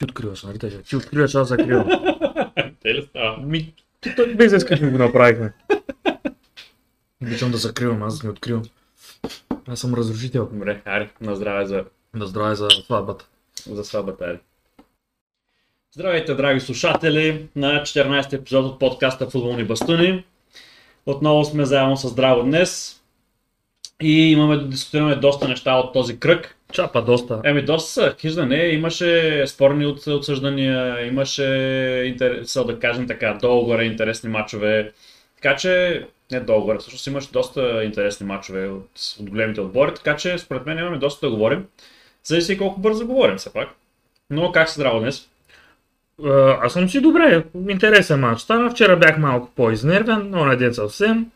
Ти откриваш, нали теже? Ти откриваш, аз закривам. Те ли става? Ми, ти той без да искаш го направихме. Обичам да закривам, аз не откривам. Аз съм разрушител. Добре, ари, на здраве за, Да здраве за сватбата. за сватбата, ари. Здравейте, драги слушатели, на 14 епизод от подкаста Футболни бастуни. Отново сме заедно с Здраво днес и имаме да дискутираме доста неща от този кръг. Чапа доста. Еми, доста са. Хижда не, имаше спорни от- отсъждания, имаше, интерес, да кажем така, долу-горе интересни матчове. Така че, не долу-горе, всъщност имаше доста интересни матчове от, от големите отбори, така че според мен имаме доста да говорим. Зависи колко бързо говорим все пак. Но как се здраво днес? А, Аз съм си добре, интересен матч. Стана вчера бях малко по-изнервен, но не ден съвсем.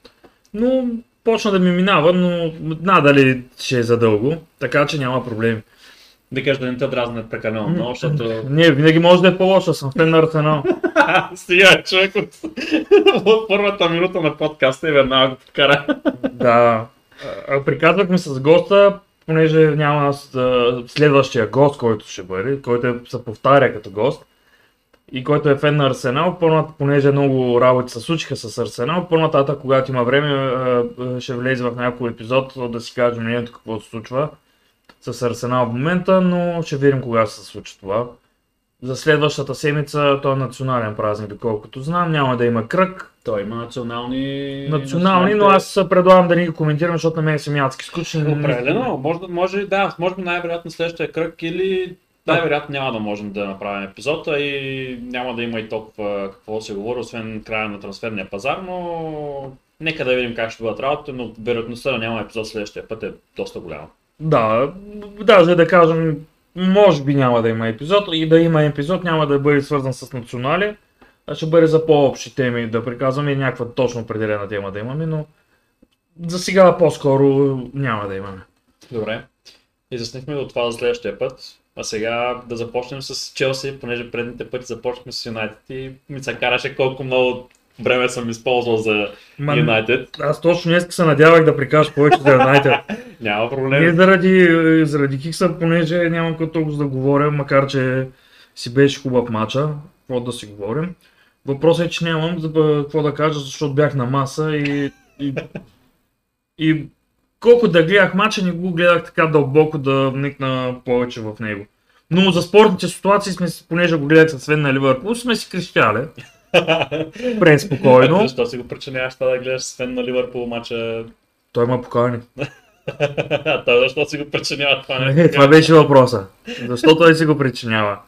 Но почна да ми минава, но надали ще е задълго, така че няма проблем. Да кажеш да не те дразнят прекалено много, защото... Не, винаги може да е по-лошо, съм фен на Арсенал. Стига, човек от... от първата минута на подкаста и веднага го подкара. да. Приказвахме с госта, понеже няма следващия гост, който ще бъде, който е, се повтаря като гост и който е фен на Арсенал, по понеже много работи се случиха с Арсенал, по-нататък, когато има време, ще влезе в някой епизод да си каже мнението какво се случва с Арсенал в момента, но ще видим кога се случи това. За следващата седмица, то е национален празник, доколкото знам, няма да има кръг, Той има национални... национални, но аз предлагам да ни ги коментирам, защото на мен са ми адски скучни. Определено, може, може, да, може би най-вероятно следващия кръг или най-вероятно няма да можем да направим епизода и няма да има и толкова какво се говори, освен края на трансферния пазар, но нека да видим как ще бъдат работите, но вероятността да няма епизод следващия път е доста голяма. Да, даже да кажем, може би няма да има епизод и да има епизод няма да бъде свързан с национали, а ще бъде за по-общи теми, да приказваме и някаква точно определена тема да имаме, но за сега по-скоро няма да имаме. Добре. Изяснихме от това за следващия път. А сега да започнем с Челси, понеже предните пъти започнахме с Юнайтед и ми се караше колко много време съм използвал за Юнайтед. аз точно днес се надявах да прикажеш повече за Юнайтед. Няма Не проблем. заради, заради Хикса, понеже няма какво толкова да говоря, макар че си беше хубав матча, какво да си говорим. Въпросът е, че нямам какво да кажа, защото бях на маса и, и, и колко да гледах матча, не го гледах така дълбоко да вникна повече в него. Но за спортните ситуации сме, понеже го гледах със Свен на Ливърпул, сме си крещяли. Преспокойно. Защо си го причиняваш това да гледаш Свен на Ливърпул матча? Той ма покани. А той защо си го причинява това? Не, това беше въпроса. Защо той си го причинява?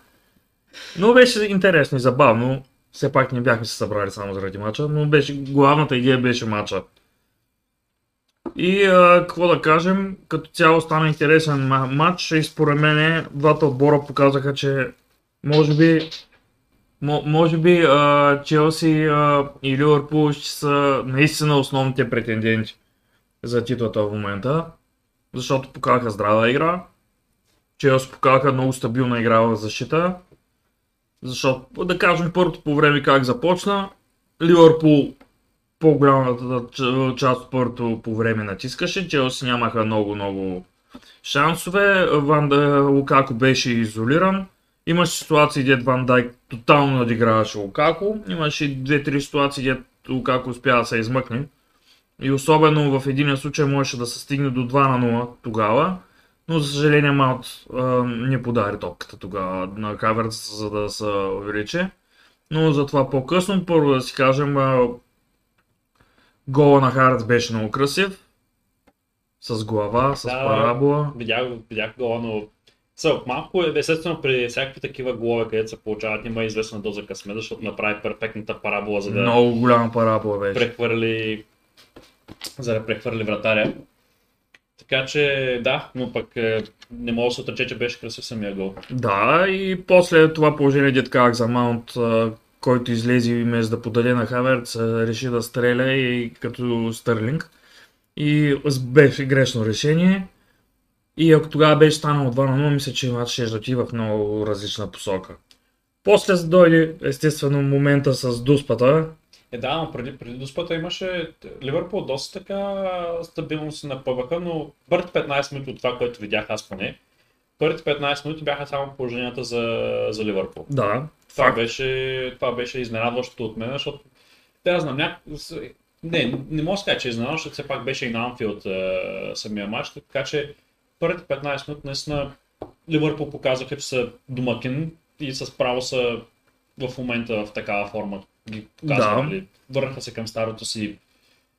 Но беше интересно и забавно. Все пак не бяхме се събрали само заради мача, но беше, главната идея беше мача. И а, какво да кажем, като цяло стана интересен ма- матч и според мен двата отбора показаха, че може би мо- може би а, Челси а, и Ливърпул ще са наистина основните претенденти за титлата в момента защото показаха здрава игра. Челси показаха много стабилна игра в защита. Защото, да кажем, първото по време как започна, Ливърпул по-голямата част от първото по време натискаше, Челси нямаха много-много шансове, Ван Д- Лукако беше изолиран, имаше ситуации, дет Ван Дайк тотално надиграваше Лукако, имаше две-три ситуации, дет Лукако успя да се измъкне. И особено в един случай можеше да се стигне до 2 на 0 тогава. Но за съжаление Маунт а, не подари топката тогава на Хаверц, за да се увеличи. Но за това по-късно, първо да си кажем, гола на Хаверц беше много красив. С глава, с Да, парабола. Видях, видях гола, но So, малко е, естествено, при всякакви такива голове, където се получават, има известна доза късмет, защото направи перфектната парабола, за да Много голяма парабола беше. прехвърли, за да прехвърли вратаря. Така че, да, но пък е, не мога да се отрече, че беше красив самия гол. Да, и после това положение, дед казах за Маунт, а, който излезе и вместо да подаде на Хаверц, реши да стреля и като Стърлинг. И беше грешно решение. И ако тогава беше станало 2 на 0, мисля, че матч ще да отива в много различна посока. После дойде естествено момента с дуспата. Е, да, но преди, преди доспата имаше Ливърпул доста така стабилно се напъваха, но първите 15 минути от това, което видях аз поне, първите 15 минути бяха само положенията за, за Ливърпул. Да, Това беше, това беше изненадващото от мен, защото те да знам, няк... с- не, не мога да кажа, че е изненадващо, защото все пак беше и на Анфилд е, самия матч, така че първите 15 минути наистина Ливърпул показаха, че са домакин и с право са в момента в такава форма. Ги показват, Да. нали? Върнаха се към старото си,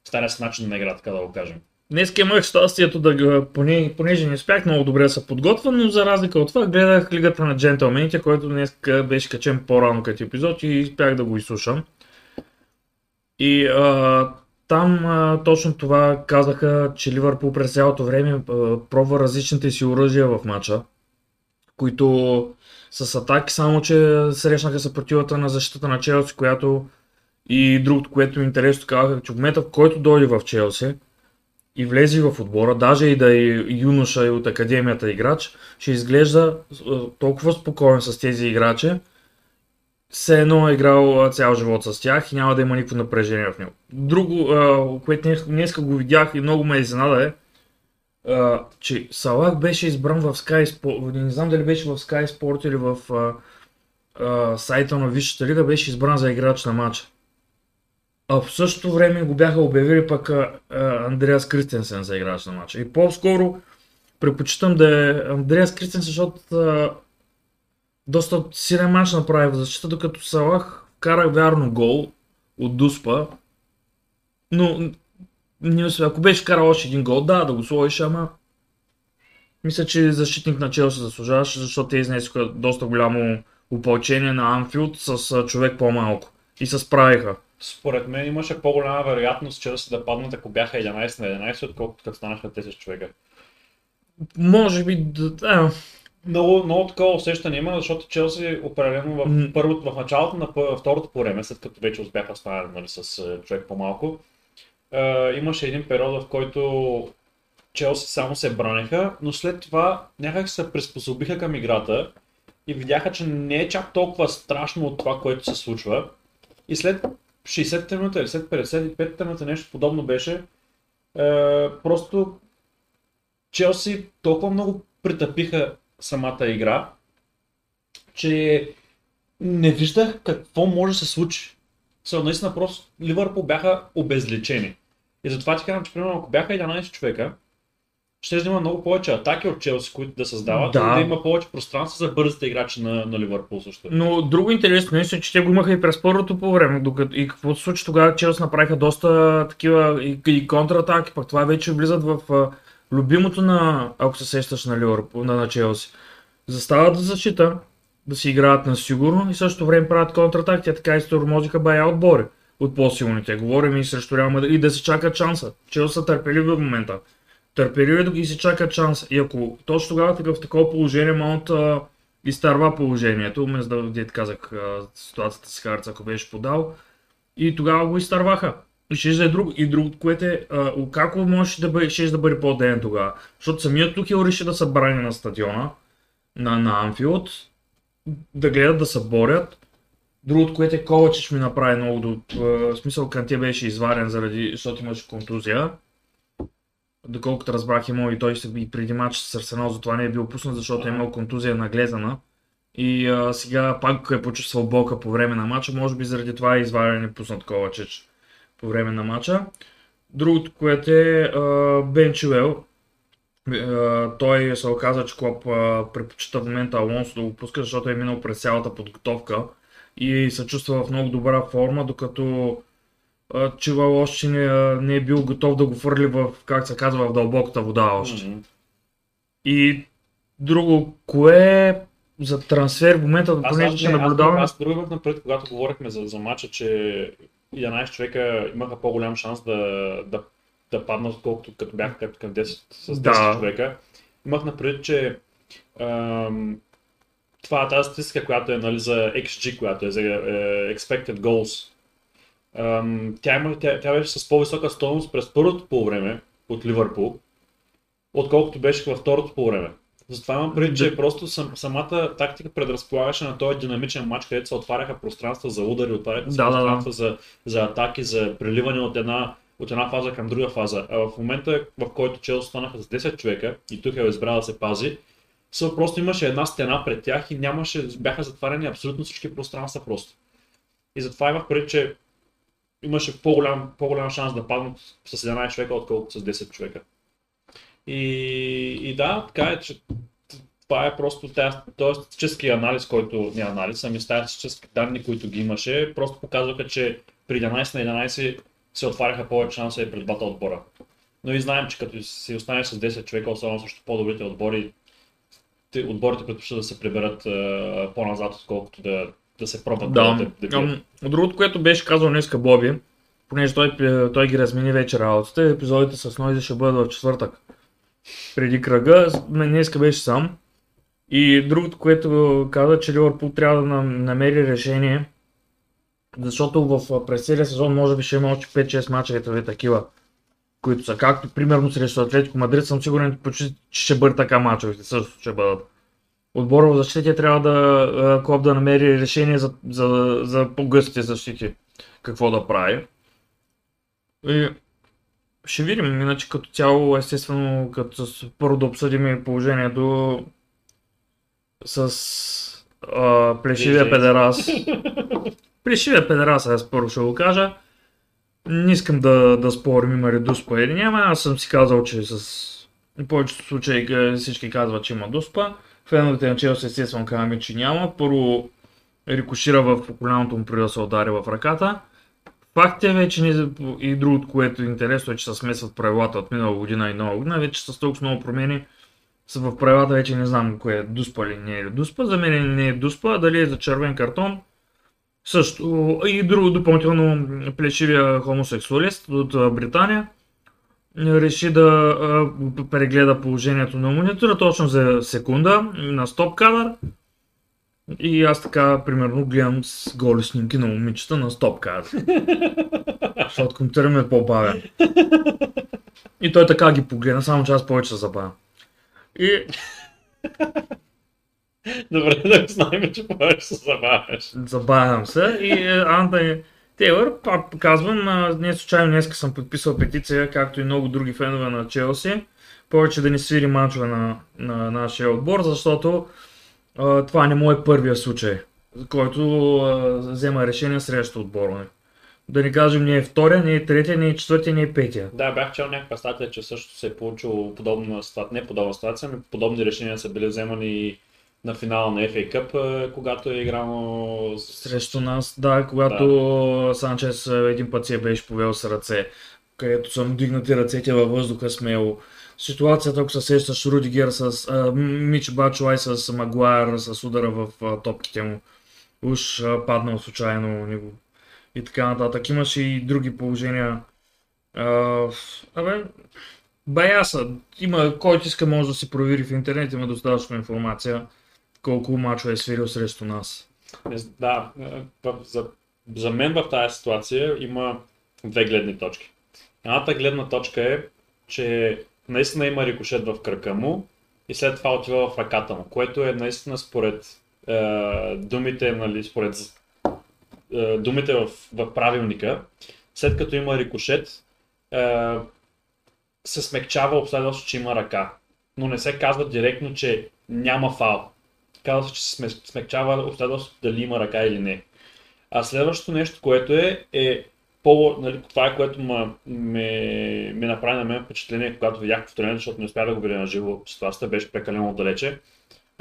стария си начин на игра, така да го кажем. Днес имах щастието да го, поне, понеже не успях много добре да се подготвя, но за разлика от това гледах Лигата на джентълмените, който днес беше качен по-рано като епизод и успях да го изслушам. И а, там а, точно това казаха, че Ливърпул през цялото време а, пробва различните си оръжия в матча, които с атаки, само че срещнаха съпротивата на защитата на Челси, която и другото, което е интересно, казаха, че в момента, в който дойде в Челси, и влезе в отбора, даже и да е юноша и от академията играч, ще изглежда а, толкова спокоен с тези играчи, все едно е играл цял живот с тях и няма да има никакво напрежение в него. Друго, което днес, днеска го видях и много ме изненада е, че Салах беше избран в Sky Sport, не знам дали беше в Sky Sport или в сайта на Висшата лига, беше избран за играч на матча. А в същото време го бяха обявили пък Андреас Кристенсен за играч на матча. И по-скоро предпочитам да е Андреас Кристенсен, защото а, доста силен матч направи в защита, докато Салах кара вярно гол от Дуспа. Но не. Ако беше вкарал още един гол, да, да го сложиш, ама мисля, че защитник на Челси заслужаваше, защото те изнесоха доста голямо опълчение на Анфилд с човек по-малко. И се справиха. Според мен имаше по-голяма вероятност Челси да паднат, ако бяха 11 на 11, отколкото като станаха 10 човека. Може би да... да. Много, много такова усещане има, защото Челси определено в, първото, в началото на второто по време, след като вече успяха да станат нали, с е, човек по-малко, е, имаше един период, в който Челси само се бранеха, но след това някак се приспособиха към играта и видяха, че не е чак толкова страшно от това, което се случва. И след 60-та минута или след 55-та минута нещо подобно беше, е, просто Челси толкова много притъпиха самата игра, че не виждах какво може да се случи. Са, наистина просто Ливърпул бяха обезличени. И затова ти казвам, че примерно ако бяха 11 човека, ще да има много повече атаки от Челси, които да създават Да. да има повече пространство за бързите играчи на, на Ливърпул също. Но друго интересно е, че те го имаха и през първото по време, докато и какво се случи тогава, Челси направиха доста такива и, и контратаки, пък това вече влизат в а, любимото на, ако се сещаш на Ливърпул, на, на Челси. Застават за защита, да си играят на сигурно и в същото време правят контратаки, те така и се тормозиха бая отбори от по-силните. Говорим и срещу Реал Мадрид и да се чакат шанса. Челси са търпеливи в момента. Търпеливи и се чакат шанс. И ако точно тогава така в такова положение Маунт изтърва положението, вместо да, дете казах, ситуацията с Харц, ако беше подал, и тогава го изтърваха. И ще да е друг, и друго, което е, а, как да бъде, ще да бъде по-ден тогава? Защото самият Тухил реши да се брани на стадиона, на, на Анфилд, да гледат да се борят. Другото, което е Ковачич ми направи много до... В смисъл Канте беше изварен заради, защото имаше контузия. Доколкото разбрах имал и той и преди матч с Арсенал, затова не е бил пуснат, защото е имал контузия наглезана. И а, сега пак е почувствал болка по време на матча, може би заради това е изварен и пуснат Ковачич по време на матча. Другото, което е а, Бен Чуел. А, той се оказа, че Клоп предпочита в момента Алонсо да го пуска, защото е минал през цялата подготовка и се чувства в много добра форма, докато Чуел още не, не е бил готов да го фърли в, как се казва, в дълбоката вода още. Мгм. И друго, кое за трансфер в момента, Аз, понеже ще наблюдаваме. аз, аз имах напред, когато говорихме за, за матча, че 11 човека имаха по-голям шанс да, да, да паднат, отколкото като бяха като към 10 с 10 Да. човека. Имах напред, че ам, това е тази статистика, която е нали, за XG, която е за е, Expected Goals. Тя, има, тя, тя беше с по-висока стойност през първото полувреме от Ливърпул, отколкото беше във второто полувреме. Затова имам предвид, че Да. просто сам, самата тактика предразполагаше на този динамичен матч, където се отваряха пространства за удари, отваряха се Да, да, да. пространства за, за атаки, за преливане от една, от една фаза към друга фаза. А в момента, в който Челси станаха с 10 човека и тук е избрал да се пази, Са, просто имаше една стена пред тях и нямаше, бяха затваряни абсолютно всички пространства просто. И затова имах преди, че имаше по-голям, по-голям шанс да паднат с 11 човека, отколкото с 10 човека. И, и да, така е, че това е просто този статистически анализ, който не анализ, ами статистически данни, които ги имаше, просто показваха, че при 11 на 11 се отваряха повече шанса и пред двата отбора. Но и знаем, че като си останеш с 10 човека, особено също по-добрите отбори, отборите предпочитат да се приберат по-назад, отколкото да, да се пробват да. да, да От другото, което беше казал днеска Боби, понеже той, той ги размени вече работата, епизодите с Нойзи ще бъдат в четвъртък. Преди кръга, днеска беше сам. И другото, което каза, че Ливърпул трябва да намери решение, защото в през целия сезон може би ще има още 5-6 мача такива, които са както примерно срещу Атлетико Мадрид, съм сигурен, че ще бъдат така мачовете, също ще бъдат. Отбора в защита трябва да Клоп да намери решение за, за, за по-гъстите защити, какво да прави. И ще видим, иначе като цяло, естествено, като първо да обсъдим положението с а, плешивия педерас. плешивия педерас, аз първо ще го кажа. Не искам да, да спорим има ли дуспа или няма. Аз съм си казал, че с в повечето случаи всички казват, че има дуспа. Феновете на Челси естествено казваме, че няма. Първо рикошира в коляното му преди да се удари в ръката. Факт е вече не, и другото, което е интересно е, че се смесват правилата от минала година и нова година. Вече с толкова много промени са в правилата вече не знам кое е дуспа или не е дуспа. За мен не е дуспа, дали е за червен картон. Също и друго допълнително плешивия хомосексуалист от Британия реши да прегледа положението на монитора точно за секунда на стоп кадър. И аз така, примерно, гледам с голи снимки на момичета на стоп кадър. Защото компютъра ми е по-бавен. И той така ги погледна, само че аз повече се забавям. И... Добре, да знаем, че повече се забавяш. Забавям се и е, Антони Тейлър, пак казвам, не случайно днес съм подписал петиция, както и много други фенове на Челси, повече да не свири мачове на, на нашия отбор, защото а, това не му е първия случай, който а, взема решение срещу отбора. Да не кажем, не е втория, не е третия, не е четвъртия, не е петия. Да, бях чел някаква статия, че също се е получило подобна ситуация, не подобна ситуация, ами подобни решения са били вземани на финала на FA Cup, когато е играно срещу нас. Да, когато да. Санчес един път си е беше повел с ръце, където са дигнати ръцете във въздуха смело. Ситуацията, ако се сещаш Рудигер с а, Мич Бачуай с Магуайр с удара в а, топките му. Уж а, паднал случайно и така нататък. Имаше и други положения. А, абе, Баяса, има, който иска може да си провери в интернет, има достатъчно информация колко мачове е свирил срещу нас. Да, е, за, за мен в тази ситуация има две гледни точки. Едната гледна точка е, че наистина има рикошет в кръка му и след това отива в ръката му, което е наистина според е, думите, нали, според е, думите в, в правилника, след като има рикошет, е, се смекчава обстоятелството, че има ръка. Но не се казва директно, че няма фал казва че се смекчава обстоятелството дали има ръка или не. А следващото нещо, което е, е по, нали, това е което ме, ме, ме направи на мен впечатление, когато видях повторението, защото не успях да го видя на живо, ситуацията беше прекалено далече.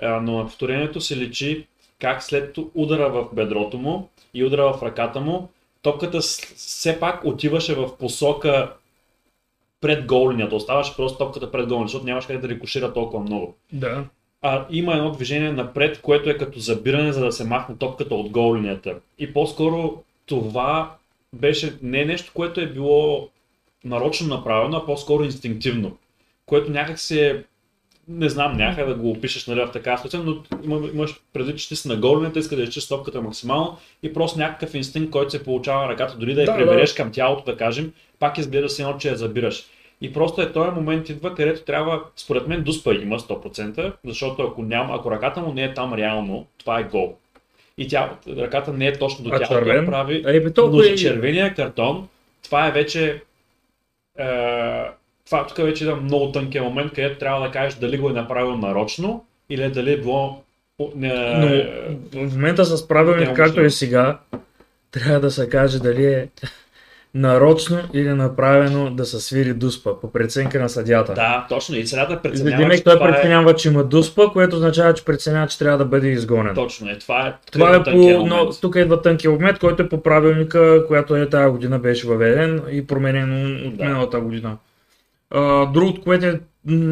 А, но на повторението се личи как след удара в бедрото му и удара в ръката му, топката все пак отиваше в посока пред голнията. Оставаше просто топката пред голнията, защото нямаше как да рикошира толкова много. Да а, има едно движение напред, което е като забиране, за да се махне топката от гол линията. И по-скоро това беше не нещо, което е било нарочно направено, а по-скоро инстинктивно. Което някак се не знам, някак да го опишеш нали, в такава ситуация, но имаш преди, че ти си на голната, иска да изчиш топката максимално и просто някакъв инстинкт, който се получава на ръката, дори да я да, прибереш да. към тялото, да кажем, пак изглежда си едно, че я забираш. И просто е този момент идва, където трябва, според мен, Дуспа има 100%, защото ако, няма, ако ръката му не е там реално, това е гол. И тя, ръката не е точно до тялото, да прави, е, бе, но за червения картон, това е вече е, това тук вече е много тънкия момент, където трябва да кажеш дали го е направил нарочно или дали е било... Не, Но в момента с правилник, както е сега, трябва да се каже дали е нарочно или направено да се свири дуспа по преценка на съдята. Да, точно. И И преценява, Демек че той е... преценява, че има дуспа, което означава, че преценява, че трябва да бъде изгонен. Точно е. Това е, Това е по, но, тук идва тънкия момент, който е по правилника, която е тази година беше въведен и променен от Да. миналата година. А, другото, което е,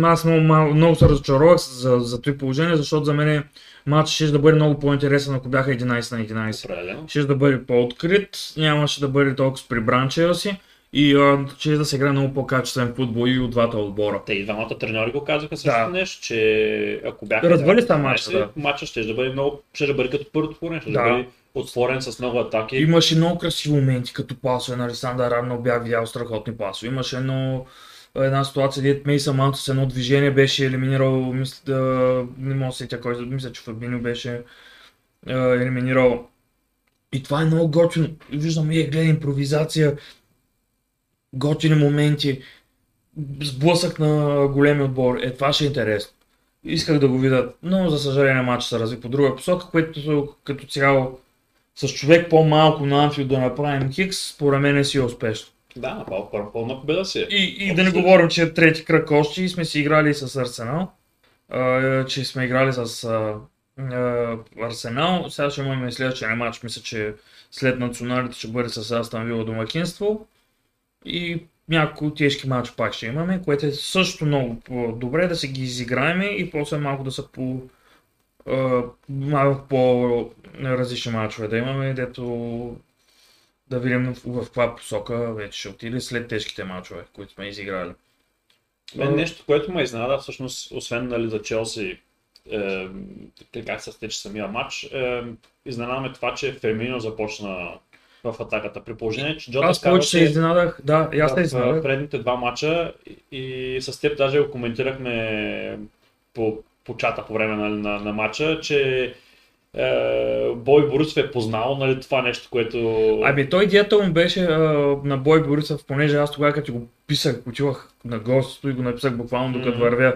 аз много, мал- много се разочаровах за, за това положение, защото за мен матч ще да бъде много по-интересен, ако бяха 11 на 11. Определено. Ще да бъде по-открит, нямаше да бъде толкова с прибранчева си и а, ще да се играе много по-качествен футбол и от двата отбора. Те и двамата треньори го казаха също Да. нещо, че ако бяха... Развали 11, матча, да. Матчът ще да бъде много... Ще да бъде като първото поне, ще да, Да. бъде отворен с много атаки. Имаше много красиви моменти, като пасове на Александър Рамно бях видял страхотни пасове. Имаше едно, една ситуация, дето Мейса Маунт с едно движение беше елиминирал, мисля, да, не мога да се сетя кой, мисля, че Фабиньо беше е, елиминирал. И това е много готино. Виждам и гледа импровизация, готини моменти, сблъсък на големи отбор. Е, това ще е интересно. Исках да го видя, но за съжаление матчът се разви по друга посока, което като цяло с човек по-малко на Анфилд да направим хикс, според мен си е успешно. Да, пъл- пъл- пълна победа си. е. И, и да не говорим, че е трети кръг още и сме си играли с Арсенал, а, че сме играли с а, а, Арсенал. Сега ще имаме следващия матч, мисля, че след националите ще бъде с Астан Вила домакинство. И няколко тежки матч пак ще имаме, което е също много по-добре да се ги изиграем и после малко да са по малко по-различни матчове да имаме, дето да видим в, в каква посока вече ще отиде след тежките матчове, които сме изиграли. Мен нещо, което ме изненада, всъщност, освен нали, за Челси, е, как се стече самия матч, е, изненадаме това, че Фермино започна в атаката. При положение, че Джота Аз повече се е изненадах, да, и аз се в, изненадах. предните два мача и, и с теб даже го коментирахме по, по чата по време на, на, на матча, че е, Бой Борисов е познал нали, това нещо, което... Ами той идеята му беше а, на Бой Борисов, понеже аз тогава като го писах, отивах на гост и го написах буквално докато вървя.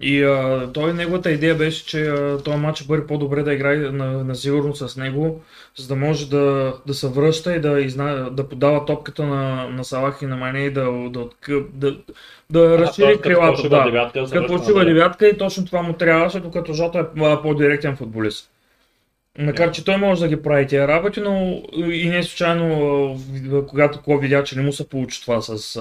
И а, той, неговата идея беше, че а, този матч бъде по-добре да играе на, на сигурно с него, за да може да, да се връща и да, изна, да подава топката на, на Салах и на Мане и да, да, да, да разшири крилата. Да. Като назад. девятка и точно това му трябваше, докато Жота е по-директен футболист. Макар, че той може да ги прави тия работи, но и не случайно, когато Кло видя, че не му се получи това с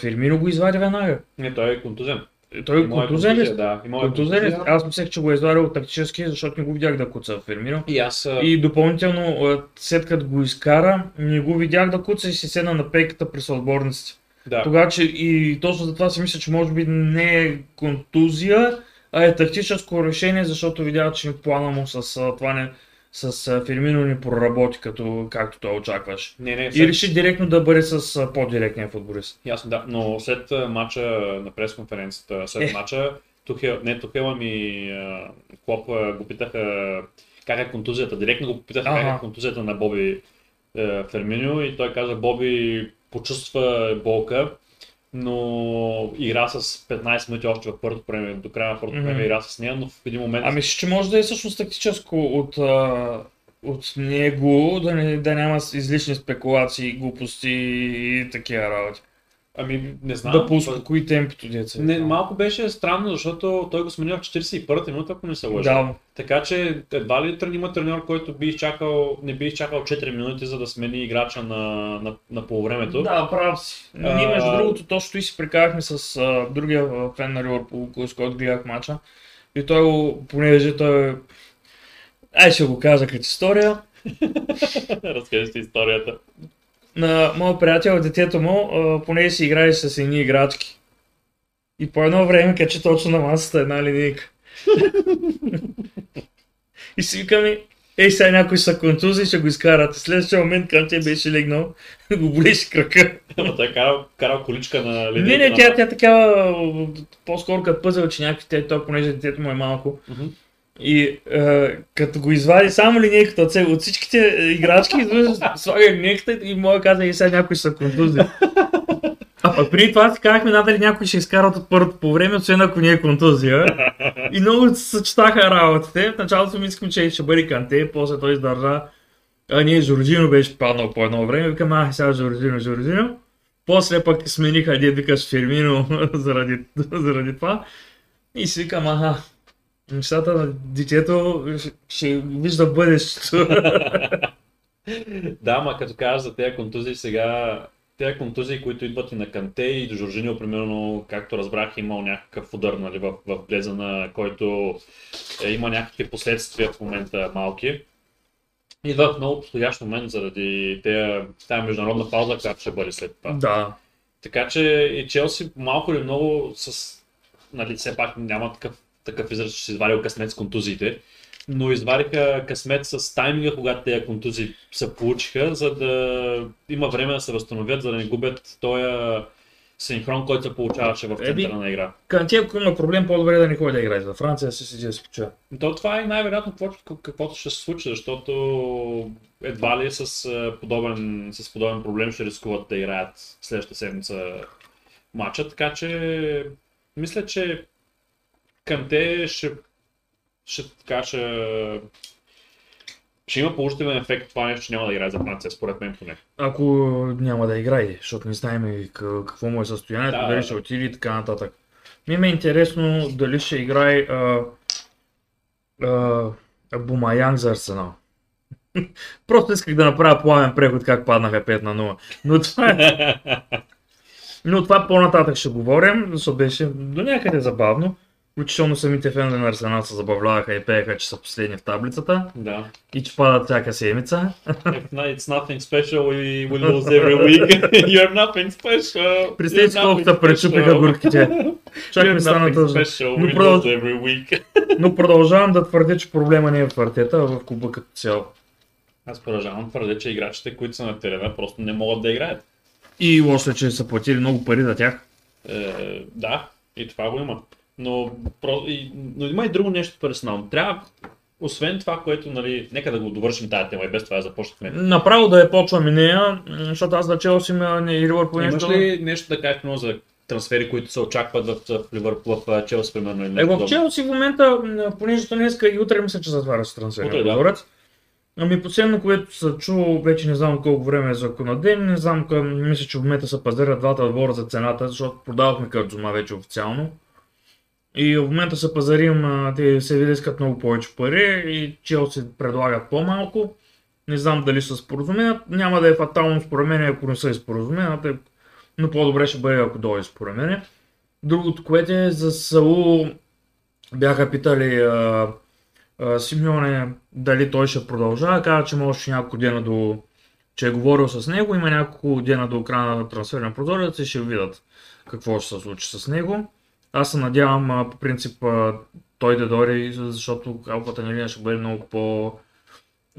Фирмино, го извади веднага. Не, той е контузен. Той е Имал е контузен ли? Да, Контузен ли? Аз мислех, че го е извадил тактически, защото не го видях да куца Фирмино. И аз... И допълнително, след като го изкара, не го видях да куца и си седна на пейката при съотборниците. да. Тогава, че и точно за това си мисля, че може би не е контузия, а е тактическо решение, защото видя, че плана му с това не, с а, Фирмино не проработи, като, както той очакваше. Не, не, И след... реши директно да бъде с по-директния футболист. Ясно, да. Но след а, матча на пресконференцията, след Е. матча, Тухел, не Тухела ми а, Клоп го питаха как е контузията. Директно го питаха как Ага. е контузията на Боби е, Ферминьо и той каза Боби почувства болка, но игра с 15 минути още в първото време, до края на първото време игра с нея, но в един момент А мисля, че може да е всъщност тактическо от, а, от него, да, не, да няма излишни спекулации, глупости и такива работи. Ами не знам. Да поуспокои темпото, деца. Не, малко беше странно, защото той го смени в 41-та минута, ако не се лъжа. Да, Така че едва ли трен- има треньор, който би изчакал, не би изчакал 4 минути, за да смени играча на, на, на полувремето. Да, прав си. А- Ние, между другото, точно и си прекарахме с а, другия фен на Ливърпул, с който гледах мача. И той, го- понеже той... Ай, ще го кажа като история. Разкажи си историята. На моят приятел, детето му, а, понеже си играе с едни играчки. И по едно време качи точно на масата една линейка. и си викаме, ей сега някой са контузи, ще го изкарат. Следващия момент, когато тя беше легнал, го болеше крака. Ама той е карал, карал количка на Не, линейка. не, на- тя, тя такава, по-скоро като пъзел, че някакви те, той, понеже детето му е малко. Мгм. И е, като го извади само линейката от, от всичките е, играчки, слага линейката и моя каза, и сега някои са контузи. А пък преди това си казахме, надали някой ще изкарат от първото по време, освен ако не е контузия. И много се съчетаха работите. В началото мислихме, че ще бъде Канте, после той издържа. А ние Жоржино беше паднал по едно време. Викам, а сега Жоржино, Жоржино. После пък смениха един викаш Фермино заради, заради това. И си викам, аха, нещата на детето ще, вижда бъдещето. да, ма като кажа за тези контузии сега, тези контузии, които идват и на Канте и до Жоржиньо, примерно, както разбрах, имал някакъв удар нали, в, в блеза, на който е, има някакви последствия в момента малки. Идва в много подходящ момент заради тази международна пауза, която ще бъде след това. да. Така че и Челси малко или много с... Нали, все пак няма такъв, такъв израз, че си извадил късмет с контузиите, но извадиха късмет с тайминга, когато тези контузии се получиха, за да има време да се възстановят, за да не губят този синхрон, който се получаваше в центъра на игра. Канте, ако има проблем, по-добре да не ходи да играе за Франция, си седи да се почива. То това е най-вероятно каквото, ще се случи, защото едва ли с а, подобен, с подобен проблем ще рискуват да играят следващата седмица матча, така че мисля, че Канте ще, ще, така, ще, ще има положителен ефект това нещо, че няма да играе за Франция, според мен поне. Ако няма да играе, защото не знаем какво му е състоянието, Да, дали да. ще отиде и така нататък. Ми ме е интересно дали ще играе а, а, Бумаянг за Арсенал. Просто исках да направя плавен преход как паднаха 5 на 0. Но това е Но това по-нататък ще говорим, защото беше до някъде забавно. Включително самите фенове на Арсенал се забавляваха и пееха, че са последни в таблицата да. и че падат всяка седмица. It's nothing special, we will lose every week. You're nothing special. Представете колко те пречупиха горките. Чак ми стана тъжно. Но we продъл- продължавам да твърдя, че проблема не е в артета, а в клуба като цяло. Аз продължавам да твърдя, че играчите, които са на терена, просто не могат да играят. И лошо е, че са платили много пари за тях. Е, да, и това го има. Но, про, и, но има и друго нещо персонално. Трябва, освен това, което, нали, нека да го довършим тази тема и без това да започнахме. Направо да я почвам и нея, защото аз за Челси ме не и Ливърпул Имаш нещо. ли нещо да кажеш примерно, за трансфери, които се очакват в, Ливърпул, в Челси, примерно? или Е, в? Челси в момента, понеже днеска и утре мисля, че затваря с трансферния Утре, да. Ами последно, което се чул, вече не знам колко време е за на ден, не знам, къ... мисля, че в момента се пазарят двата отбора за цената, защото продавахме Кърджума вече официално. И в момента се пазарим, те се искат много повече пари и Челси предлагат по-малко. Не знам дали се споразумеят. Няма да е фатално според мен, ако не са споразумеят, е- но по-добре ще бъде ако дойде според мен. Другото, което е за Саул, бяха питали а, а, Симеоне дали той ще продължава. Каза, че има още няколко дена до... че е говорил с него, има няколко дена до края на трансферния прозорец и ще видят какво ще се случи с него. Аз се надявам а, по принцип а, той да дойде, защото Алфата на ще бъде много по...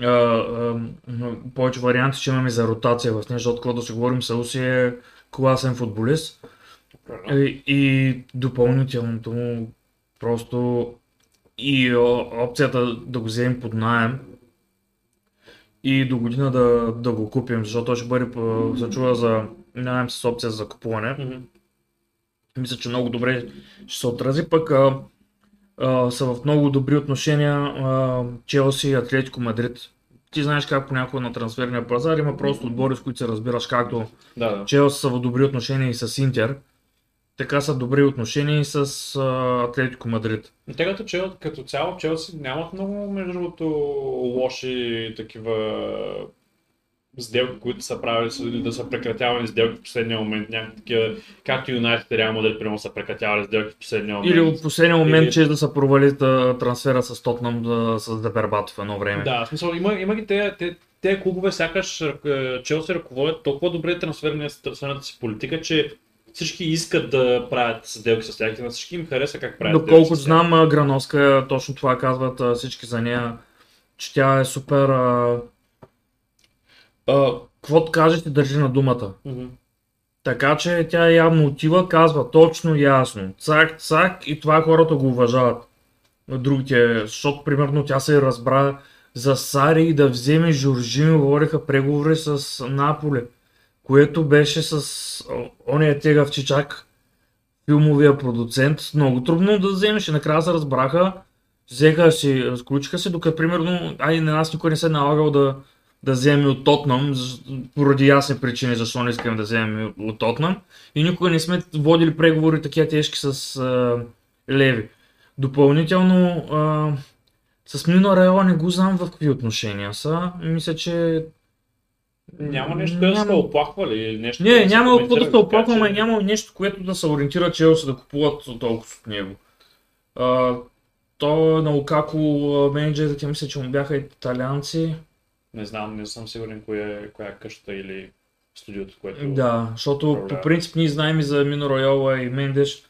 а, а, повече варианти ще имаме за ротация в нея, защото когато да се говорим, Сауси е класен футболист. И, и допълнителното му просто и опцията да го вземем под найем и до година да, да го купим, защото той ще бъде се чува за найем с опция за купуване. Мисля, че много добре ще се отрази, пък а, а, са в много добри отношения а, Челси и Атлетико Мадрид. Ти знаеш как понякога на трансферния пазар има просто отбори, с които се разбираш както Да, да. Челси са в добри отношения и с Интер, така са добри отношения и с а, Атлетико Мадрид. Но Те като, Чел, като цяло Челси нямат много, между другото, лоши такива сделки, които са правили, или да са прекратявали сделки в последния момент, някакви такива, както Юнайтед и Реал Мадрид, примерно, са прекратявали сделки в последния момент. Или от последния момент, Или- че да са провали да, трансфера с Тотнам да, с Дебербат в едно време. Да, в смисъл, има, има ги те, те, те клубове, сякаш е, Челси ръководят толкова добре трансферната си политика, че всички искат да правят сделки с тях на всички им хареса как правят Доколкото знам, а, Грановска точно това казват всички за нея, че тя е супер... Каквото каже, ти държи на думата. Така че тя явно отива, казва точно ясно. Цак, цак и това хората го уважават. Другите, защото примерно тя се разбра за Сари и да вземе Жоржино, говориха преговори с Наполе. което беше с ония тегав чичак, филмовия продуцент, много трудно да вземеш и накрая се разбраха, взеха си, разключиха се, докато примерно, ай на нас никой не се е налагал да, да вземе от Тотнам, поради ясни причини защо не искаме да вземем от Тотнам и никога не сме водили преговори такива тежки с а, Леви. Допълнително а, с Мино Райола не го знам в какви отношения са. Мисля, че Няма нещо, което да Няма. се оплаква ли или нещо? не, няма какво да се оплакваме, че- няма нещо, което да се ориентира Челси да купуват толкова от него. А, то на Лукако менеджерите мисля, че му бяха италианци. Не знам, не съм сигурен коя, коя е къщата или студиото, което... Да, защото управлява. по принцип ние знаем и за Мино Райола и Мендеш.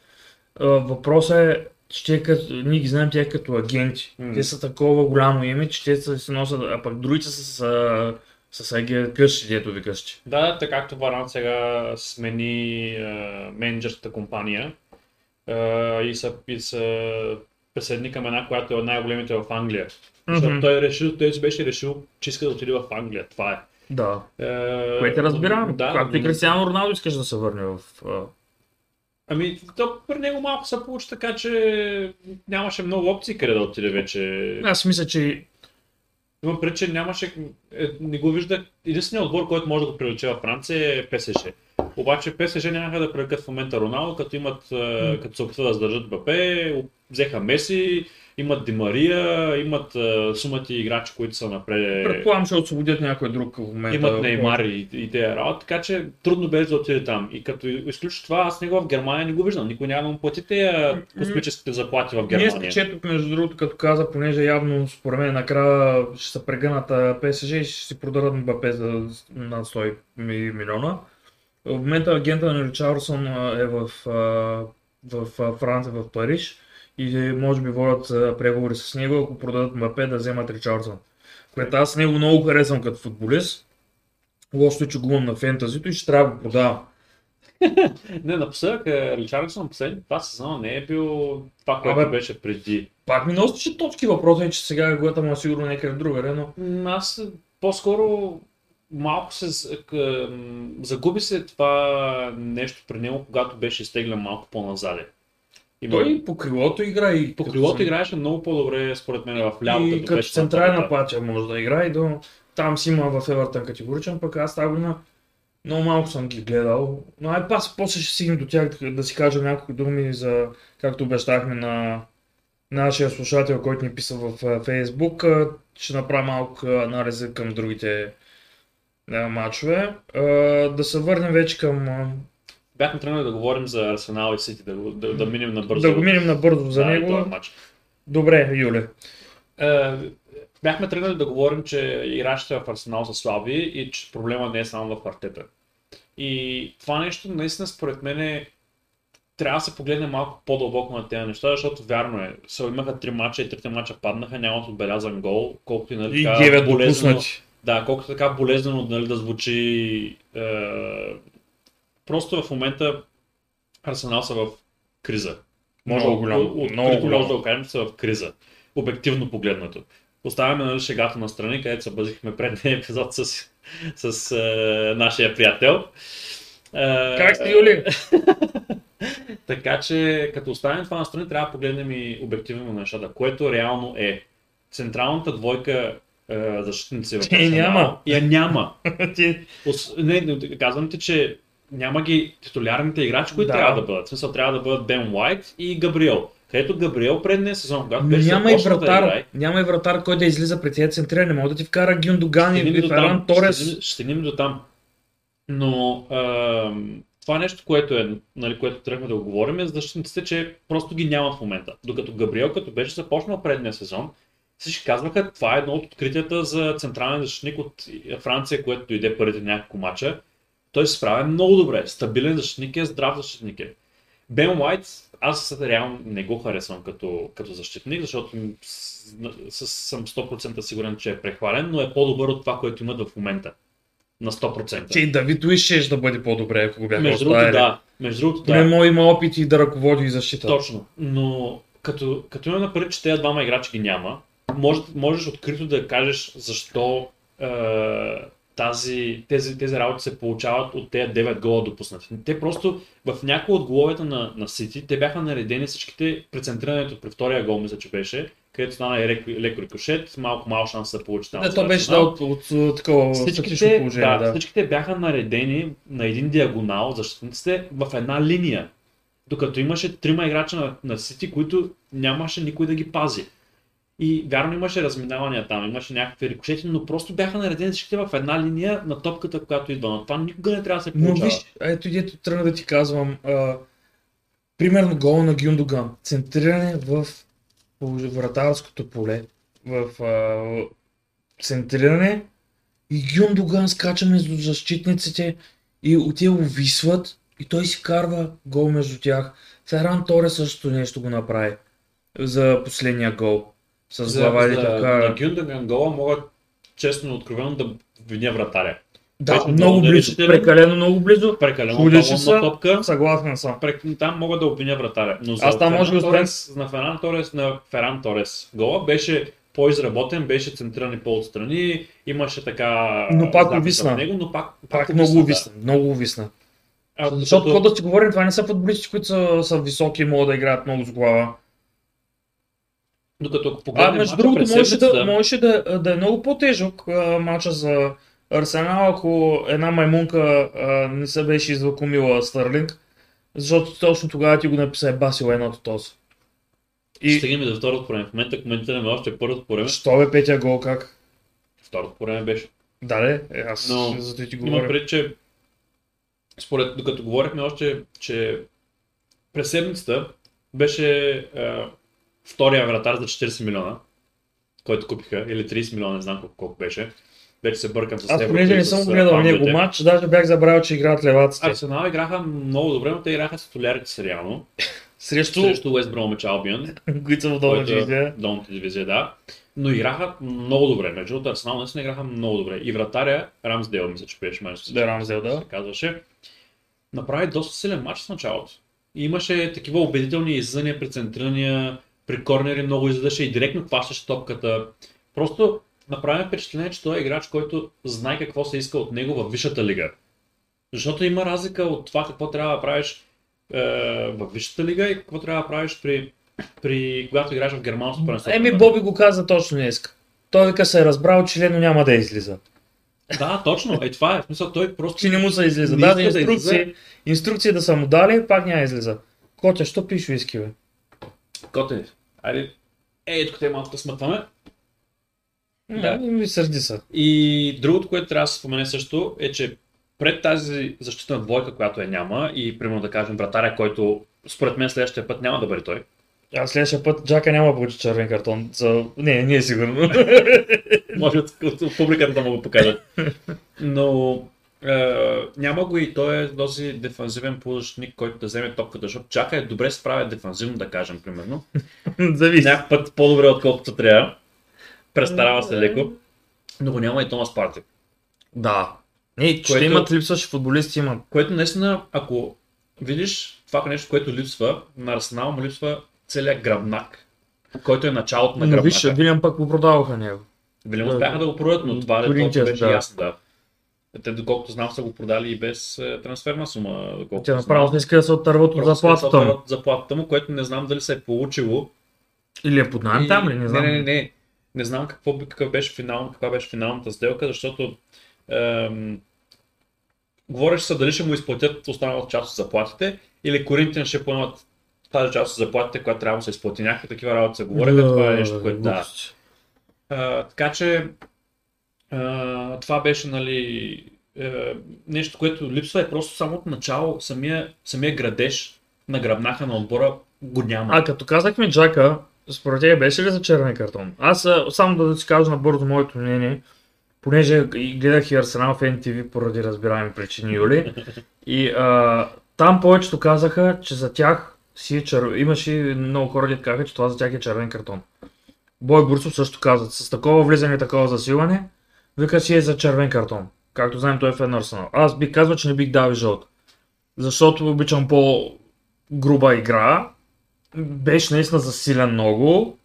Въпросът е, че те като, ние ги знаем тях като агенти. М. Те са такова голямо име, че те са- се носят, а пък другите са с, с аге къщи, дето ви къщи. Да, така както Варан сега смени е, менеджерската компания е, и са, и са преседни към една, която е от най-големите в Англия. Защото той, е решил, той си беше решил, че иска да отиде в Англия. Това е. Да. Е, Което разбирам. Да, Както и но- Кристиано Роналдо искаш да се върне в... Ами, то при него малко се получи така, че нямаше много опции къде да отиде вече. Аз мисля, че Има пред, че нямаше, е, не го вижда. Единственият отбор, който може да го привлече във Франция е ПСЖ. Обаче ПСЖ нямаха да привлекат в момента Роналдо, като имат, е, като се опитват да задържат БП, взеха Меси, имат Димария, имат е, сумати играчи, които са напред. предполагам, ще освободят някой друг в момента. Имат Неймар и, и тези работи, така че трудно бе да отиде там. И като изключи това, аз него в Германия не го виждам. Никой няма му плати тези космическите заплати в Ние Германия. четох, между другото, като каза, понеже явно според мен накрая ще се прегънат а, ПСЖ и ще си продадат Мбапе за над 100 ми- милиона. В момента агента на Ричардсон а, е в, а, в а, Франция, в Париж и е, може би водят преговори с него, ако продадат Мбапе да вземат Ричардсон. Което аз него много харесвам като футболист. Лошото е, че го имам на фентазито и ще трябва да го продавам. Не, напоследък Ричардсон последните два сезона не е бил това, което Абе, беше преди. Пак ми носеше точки въпросът е, че сега гледата му е сигурно някъде другаде, но Аз по-скоро малко се загуби се това нещо при него, когато беше изтеглен малко по-назаде. Има... той по крилото игра и по крилото играеше много по-добре, според мен, в ляво, и като като нападател. пача може да играе, до... там си има в Евертън категоричен, пък аз тази година много малко съм ги гледал. Но ай пас, после ще стигнем до тях да, си кажем няколко думи за, както обещахме на нашия слушател, който ни писа в Фейсбук. Ще направя малко анализа към другите матчове. Да се върнем вече към... Бяхме тръгнали да говорим за Арсенал и Сити, да, да, да минем набързо. Да го минем набързо за да, и него. матч. Добре, Юле. Е, бяхме тръгнали да говорим, че играчите в Арсенал са слаби и че проблема не е само в Артета. И това нещо наистина според мен е трябва да се погледне малко по-дълбоко на тези неща, защото вярно е. Са, имаха три мача и трите мача паднаха, нямат отбелязан гол, колкото и нали, И така 9 болезнено, допуснати. да, колкото така болезнено нали, да звучи. Е, просто в момента Арсенал са в криза. Може Много да- от- много голямо. може да го кажем, са в криза. Обективно погледнато. Оставяме нали, шегата на страни, където се бъзихме предния епизод с, с е, нашия приятел. Е, Как сте, Юли? така че, като оставим това на страни, трябва да погледнем и обективно на нещата, което реално е. Централната двойка е, защитници в Арсенал няма. Я няма. Ти- Ос- Не, не, казвам ти, че няма ги титулярните играчи, които Да. трябва да бъдат. В смисъл трябва да бъдат Бен Уайт и Габриел. Където Габриел предния сезон, когато беше няма и започнал да вратар, играе, няма и вратар, който да излиза при тези центри, не мога да ти вкара Гюндоган и Феран Торес. Ще, ще стигнем до там. Но ам, това нещо, което е, нали, което тръгваме да го говорим, е за защитниците, че просто ги нямат в момента. Докато Габриел, като беше започнал предния сезон, всички казваха, това е едно от откритията за централен защитник от Франция, което дойде първите няколко мача. Той се справя много добре. Стабилен защитник е, здрав защитник е. Бен Уайт, аз реално не го харесвам като, като защитник, защото с, с, съм 100% сигурен, че е прехвален, но е по-добър от това, което имат в момента. На 100%. Че и Давид Луис ще да бъде по-добре, ако го бяха Между другото, да. Между другото, да. мой има опит и да ръководи и защита. Точно. Но като, като имаме предвид, че тези двама играчи ги няма, може, можеш открито да кажеш защо е, тази, тези, тези работи се получават от тези 9 гола допуснати. Те просто в някои от головете на, на Сити, те бяха наредени всичките при центрирането при втория гол, мисля, че беше, където стана и леко, леко рикошет, малко малко шанс да получи там. Не, то беше да, от, от, от такова всичките, положение. да, Да, всичките бяха наредени на един диагонал, защитниците в една линия. Докато имаше трима играча на, на Сити, които нямаше никой да ги пази. И вярно имаше разминавания там, имаше някакви рикошети, но просто бяха наредени всичките в една линия на топката, която идва. Но това никога не трябва да се Но получава. виж, ето дето тръгна да ти казвам, а, примерно гол на Гюндоган, центриране в вратарското поле, в а, центриране и Гюндоган скача между защитниците и отива увисват и той си карва гол между тях. Ферран Торе също нещо го направи за последния гол. С глава и така. на Гюндаган гола мога честно и откровено да виня вратаря. Да, беше много близо, прекалено много близо. Прекалено Чудеше се. топка. Съгласен съм. Прек- Там мога да обвиня вратаря. Но за Аз там може успех- Торес, на Феран Торес, на Феран Торес гола беше по-изработен, беше центриран и по-отстрани, имаше така... Но пак увисна. Него, но пак, Пак увисна, много да. увисна, много увисна. А, Защото, защото- да си говорим, това не са футболисти, които са, са високи и могат да играят много с глава. Докато ако А, погледнем между мача другото, можеше да, можеше да, да е много по-тежък а, матча за Арсенал, ако една маймунка а, не се беше излакомила Стърлинг, защото точно тогава ти го написа е басил едното този. И... Стигаме до второто време. В момента коментираме още първото по време. що бе петия гол как? Второто по време беше. Да, не, е, аз Но за да ти Има говоря. пред, че според, докато говорихме още, че през седмицата беше втория вратар за 40 милиона, който купиха, или 30 милиона, не знам колко, колко беше. Вече се бъркам с Аз понеже не с, съм а, гледал него матч, даже бях забравил, че играят леваците. Арсенал играха много добре, но те играха с толярите си реално. Срещу, Срещу Уест Бромич Албион, които са в долна който е дивизия. долната дивизия, да. Но играха много добре. Между другото, Арсенал наистина играха много добре. И вратаря, Рамсдейл, мисля, че беше май Да, Рамсдел, да. се казваше, направи доста силен матч в началото. И имаше такива убедителни излизания при центрирания, при корнери много излизаше и директно хващаше топката. Просто направи впечатление, че той е играч, който знае какво се иска от него в висшата лига. Защото има разлика от това какво трябва да правиш е, в висшата лига и какво трябва да правиш при, при когато играеш в германското първенство. Еми, Боби го каза точно днес. Той вика се е разбрал, че Лено няма да излиза. Да, точно. Е, това е. В смисъл, той просто Че не му се излиза. Иска да инструкции, излиза. инструкции да са му дали, пак няма излиза. Котя, що пиш уиски, бе? Коте, айде, е, ето те малко да смътваме. Да. Ми сърди се. И другото, което трябва да се спомене също е, че пред тази защитна двойка, която я няма и примерно да кажем вратаря, който според мен следващия път няма да бъде той. А следващия път Джака няма да получи червен картон. За... Не, не е сигурно. Може от публиката да му го покажат. Но е, няма го и той е този дефанзивен полузащитник, който да вземе топката, защото Чака е добре справя дефанзивно, да кажем, примерно. Зависи. Някакъв път по-добре, отколкото трябва. Престарава се леко. Но го няма и Томас Парти. Да. Не, ще Което- имат липсващи футболисти, имат. Което наистина, ако видиш това нещо, което липсва, на Арсенал му липсва целият гръбнак, който е началото на Но гръбнака. виж, Вилям пък го продаваха него. Да. успяха да го продадат, но това е беше да. ясно, да. Те, доколкото знам, са го продали и без е, трансферна сума. Те направо не иска да се отърват от заплатата му. от заплатата му, което не знам дали се е получило. Или е под найем И- там ли? Не знам. Не, не, не. Не знам какво, какъв беше финал, каква беше финалната сделка, защото ем, говореше се дали ще му изплатят останалата част от заплатите или Коринтин ще поемат тази част от заплатите, която трябва да се изплати. Някакви такива работи се говореха, това е нещо, което да. А, така че а, това беше нали, е, нещо, което липсва е просто самото начало, самия, самия градеж на гръбнака на отбора го няма. А като казахме Джака, според тебе беше ли за червен картон? Аз само да ти кажа набързо моето мнение, понеже гледах и Арсенал в NTV поради разбираеми причини, Юли. И а, там повечето казаха, че за тях си е червен. Имаше много хора, които казаха, че това за тях е червен картон. Бой Бурсов също каза, с такова влизане и такова засилане, вика си е за червен картон. Както знаем, той е на Арсенал. Аз бих казал, че не бих дал жълт. Защото обичам по-груба игра, беше наистина засилен много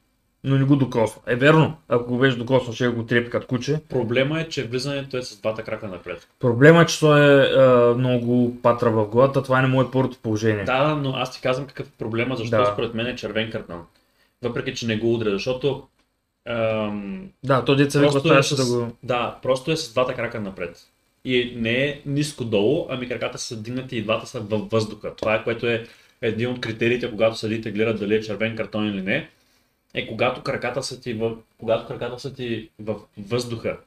но не го докосва. Е верно, ако го беше докоснал, ще го трепи като куче. Проблема е, че влизането е с двата крака напред. Проблема е, че той е а, много патра в главата, това не му е първото положение. Да, но аз ти казвам какъв е проблема, защо Да. според мен е червен картон. Въпреки, че не го удря, защото ам, Да, то деца вика, е трябваше с... да го... Да, просто е с двата крака напред. И не е ниско долу, ами краката са дигнати и двата са във въздуха. Това е което е един от критериите, когато съдите гледат дали е червен картон или не. Е когато краката са ти, в... когато краката са ти в въздуха.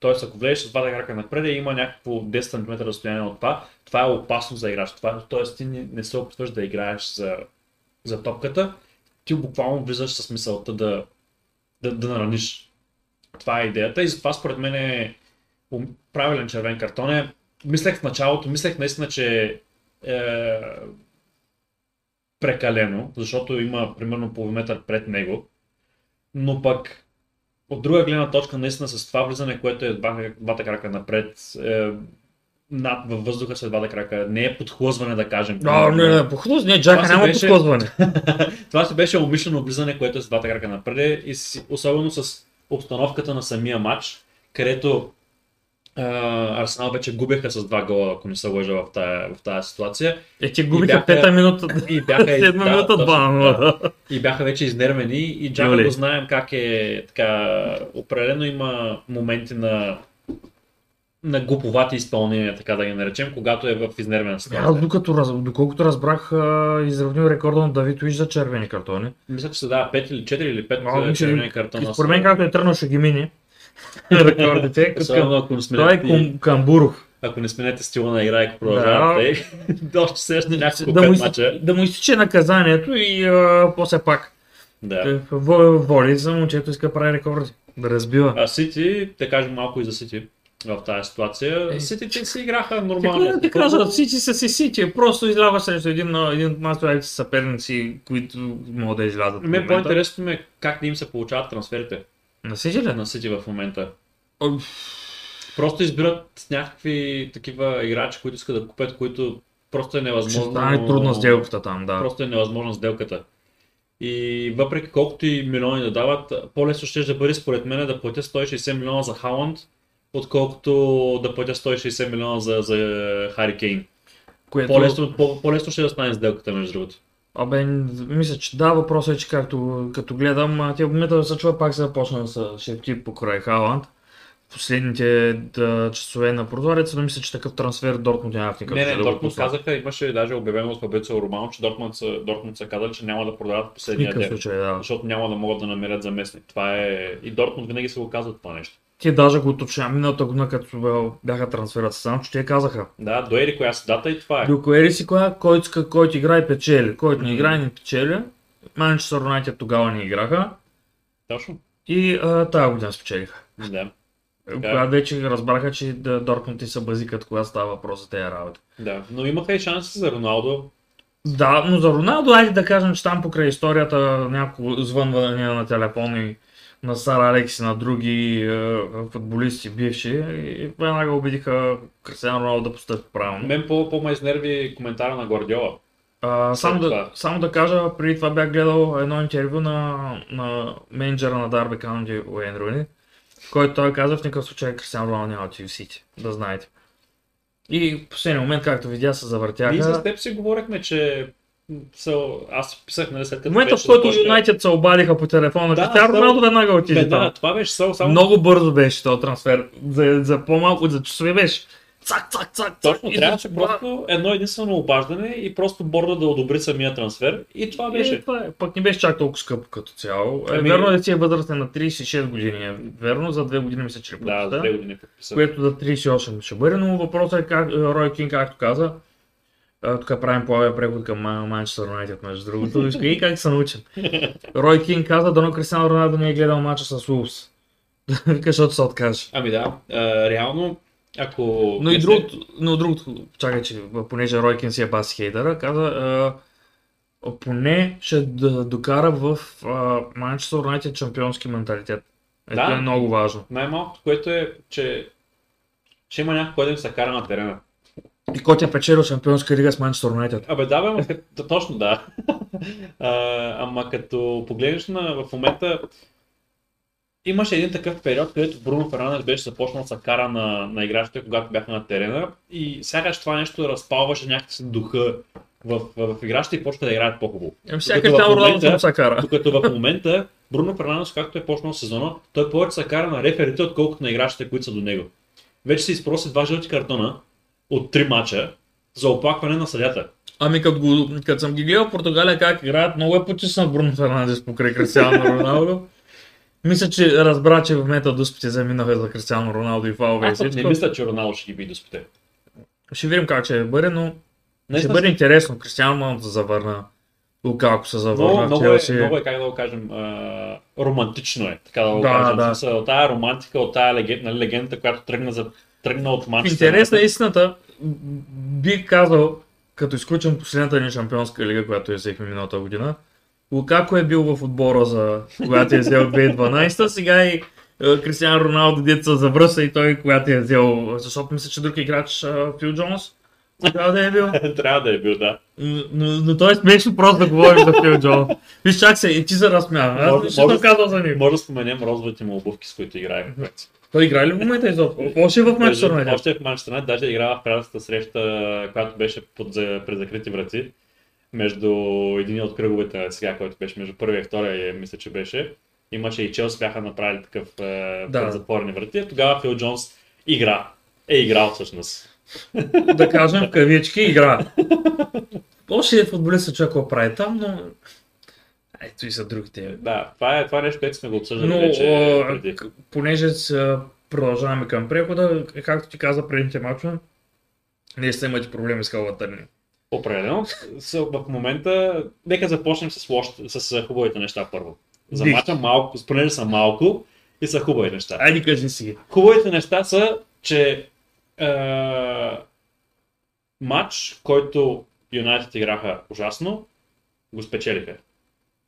Тоест, ако влезеш с двата крака напред и има някакво 10 см разстояние от това, това е опасно за играч. Това, тоест, ти не, не се опитваш да играеш за, за топката, ти буквално влизаш с мисълта да, да, да нараниш. Това е идеята и затова според мен е правилен червен картон е. Мислех в началото, мислех наистина, че е прекалено, защото има примерно половин метър пред него, но пък от друга гледна точка, наистина с това влизане, което е двата крака напред, е, над във въздуха с двата крака, не е подхлъзване, да кажем. А, не, не, похлуз, не, Джака няма беше- подхлъзване. Това си беше умишлено влизане, което е с двата крака напред и си, особено с обстановката на самия матч, където а, Арсенал вече губеха с два гола, ако не се лъжа в тая, в тая ситуация. Е, ти губиха бяха- пета минута. И бяха, Седма минута, два нула. и бяха вече изнервени и Джака Юли. го знаем как е така, определено има моменти на на глуповати изпълнения, така да ги наречем, когато е в изнервена Аз ситуация. докато, раз, доколкото разбрах, изравнил рекорда на Давид Уиш за червени картони. Мисля, че са да, 5 или 4 или 5 А, червени картона. Според мен, както е тръгнал, ще ги мине. Рекордите. Той е Камбуров. ако не сменете стила на игра ако продължавате, да. още срещне няколко Да му, мача. да му изтиче наказанието и а, после пак. Да. Е, во- Воли за момчето иска да прави рекорди. Да разбива. А Сити, да кажем малко и за Сити в тази ситуация. Е. Сити те си играха Какво нормално. да ти кажа, Сити са си Сити, просто излязва срещу един, един от най съперници, които могат да излязат. Ме по-интересно ми е как да им се получават трансферите На Сити ли? на Сити в момента. Просто избират някакви такива играчи, които искат да купят, които просто е Ще невъзможно. стане трудна сделката там, да. Просто е невъзможна сделката. И въпреки колкото и милиони да дават, по-лесно ще да бъде според мен да платя 160 милиона за Халанд, отколкото да платя 160 милиона за, за Хари Кейн. Което... По-лесно, по- по-лесно ще да стане сделката, между другото. Абе, мисля, че да, въпросът е, че както като гледам, а, тия в момента да се чува пак се започна да шепти покрай Халанд. Последните да, часове на прозореца, но мисля, че такъв трансфер Дортмунд няма в никакъв Не, не, да Дортмунд казаха, имаше даже обявено от Фабрицио Романо, че Дортмунд са, Дортмунд са казали, че няма да продават последния ден. случай, да. Защото няма да могат да намерят заместник. Това е... И Дортмунд винаги се го казват това нещо. Те даже го уточня миналата година, като бяха трансферът само, че те казаха. Да, до ери коя си дата и това е. До кое си коя, който, който играе печели, който не играе не печели. Манчестър Юнайтед тогава не играха Точно. и а, тази година спечелиха. Да. Когато вече разбраха, че да, Дортмунд и са базикат, кога става въпрос за тези работи. Да. Но имаха и шанси за Роналдо. Да, но за Роналдо, айде да кажем, че там покрай историята няколко звънвания на телефон и на Сара Алекс и на други е, футболисти бивши и веднага убедиха Кристиано Роналдо да постъпи правилно. Мен по- по-ме изнерви коментара на Гвардиола. А, само, След да, това. само да кажа, преди това бях гледал едно интервю на, на менеджера на Дарби Каунти Уейн Руни, който той каза в никакъв случай Кристиано Роналдо няма отиде в Сити, да знаете. И в последния момент, както видя, се завъртяха. Ние с теб си говорихме, че са... аз писах, нали, след като В момента, в който Юнайтед се обадиха по телефона, Да, Кристиано само- Роналдо веднага отиде да, това беше само... само... Много бързо беше този трансфер. За, за по-малко, за часове беше. Цак, цак, цак. Точно, И трябваше за- просто едно единствено обаждане и просто борда да одобри самия трансфер. И това Е, беше. това е. Пък не беше чак толкова скъпо като цяло. Е, Ами- верно е, че е възрастен на 36 години. Е верно, за две години мисля, че е Да, за две години подписа. Което за 38 ще бъде, но въпросът е как Рой Кин, както каза, а, тук правим плавен преход към Ма- Манчестър Юнайтед, между другото. И как се научим. Рой Кин каза, дано Кристиано Роналдо не е гледал мача с Улс. Вика, защото се откаже. Ами да, а, реално, ако... Но и другото, но другото, чакай, че понеже Ройкин си е бас хейтъра, каза, а, поне ще д- докара в Манчестър Юнайтед шампионски менталитет. Ето Да. е много важно. Най-малкото, което е, че, че има някой, който да им се кара на терена. И кой ти е печелил шампионска лига с Манчестър Юнайтед? Абе да, бе, ама като, точно да. а, ама като погледнеш на, в момента, имаше един такъв период, където Бруно Фернандес беше започнал с кара на, на играчите, когато бяха на терена и сякаш това нещо разпалваше някакси духа в, в, в играчите и почва да играят по-хубаво. Еми, сякаш Докато в там Роналдо са кара. Докато в момента Бруно Фернандес, както е почнал сезона, той повече се кара на реферите, отколкото на играчите, които са до него. Вече се изпроси два жълти картона от три мача за оплакване на съдята. Ами като, го, като съм ги гледал Португалия как играят, много е потиснат Бруно Фернандес покрай Кристиано Роналдо. Мисля, че разбра, че в момента дуспите заминаха за Кристиано Роналдо и и Аз не мисля, че Роналдо ще ги би доспите. Ще видим как ще бъде, но ще Наистина бъде интересно. Кристиано Роналдо се завърна. Лукако се завърна Много, много, е, Челси. много е, как да го кажем, а, романтично е, така да го Да, кажем. да. От тая романтика, от тая леген, нали, легендата, която тръгна, за, тръгна от В Манчестър. интерес на Юнайтед. истината, бих казал, като изключим последната ни шампионска лига, която я взехме миналата година, Лукако е бил в отбора за когато е взел 2012, сега и е, Кристиан Роналдо деца завръса и той, когато е взел, защото мисля, че друг играч, е, Фил Джонс, трябва да е бил. Трябва да е бил, да. Но, но, но то е смешно просто да говорим за Фил Джонс. Виж, чак се, и ти се разсмя. Аз нищо казал за него. Може да споменем розовите му обувки, с които играе. Той играе ли в момента изобщо? Още е в Манчестър Юнайтед. Още е в Манчестър Юнайтед, даже играва в приятелската среща, която беше под, през закрити врати, между един от кръговете сега, който беше между първия и втория, мисля, че беше. Имаше и Челси бяха направили такъв е, Да. затворени врати. Тогава Фил Джонс игра. Е играл всъщност. да кажем в кавички, игра. Още е футболист, човек прави там, но... Ето и са другите. Да, това е, това е нещо, което сме го обсъждали Но, вече преди. понеже с- продължаваме към прехода, както ти каза предните мачове, ние сте имате проблеми с халвата ни. Определено. В момента, нека започнем с, лош, с хубавите неща първо. За мача малко, понеже са малко и са хубави неща. Айде кажи си. Хубавите неща са, че е, матч, който Юнайтед играха ужасно, го спечелиха.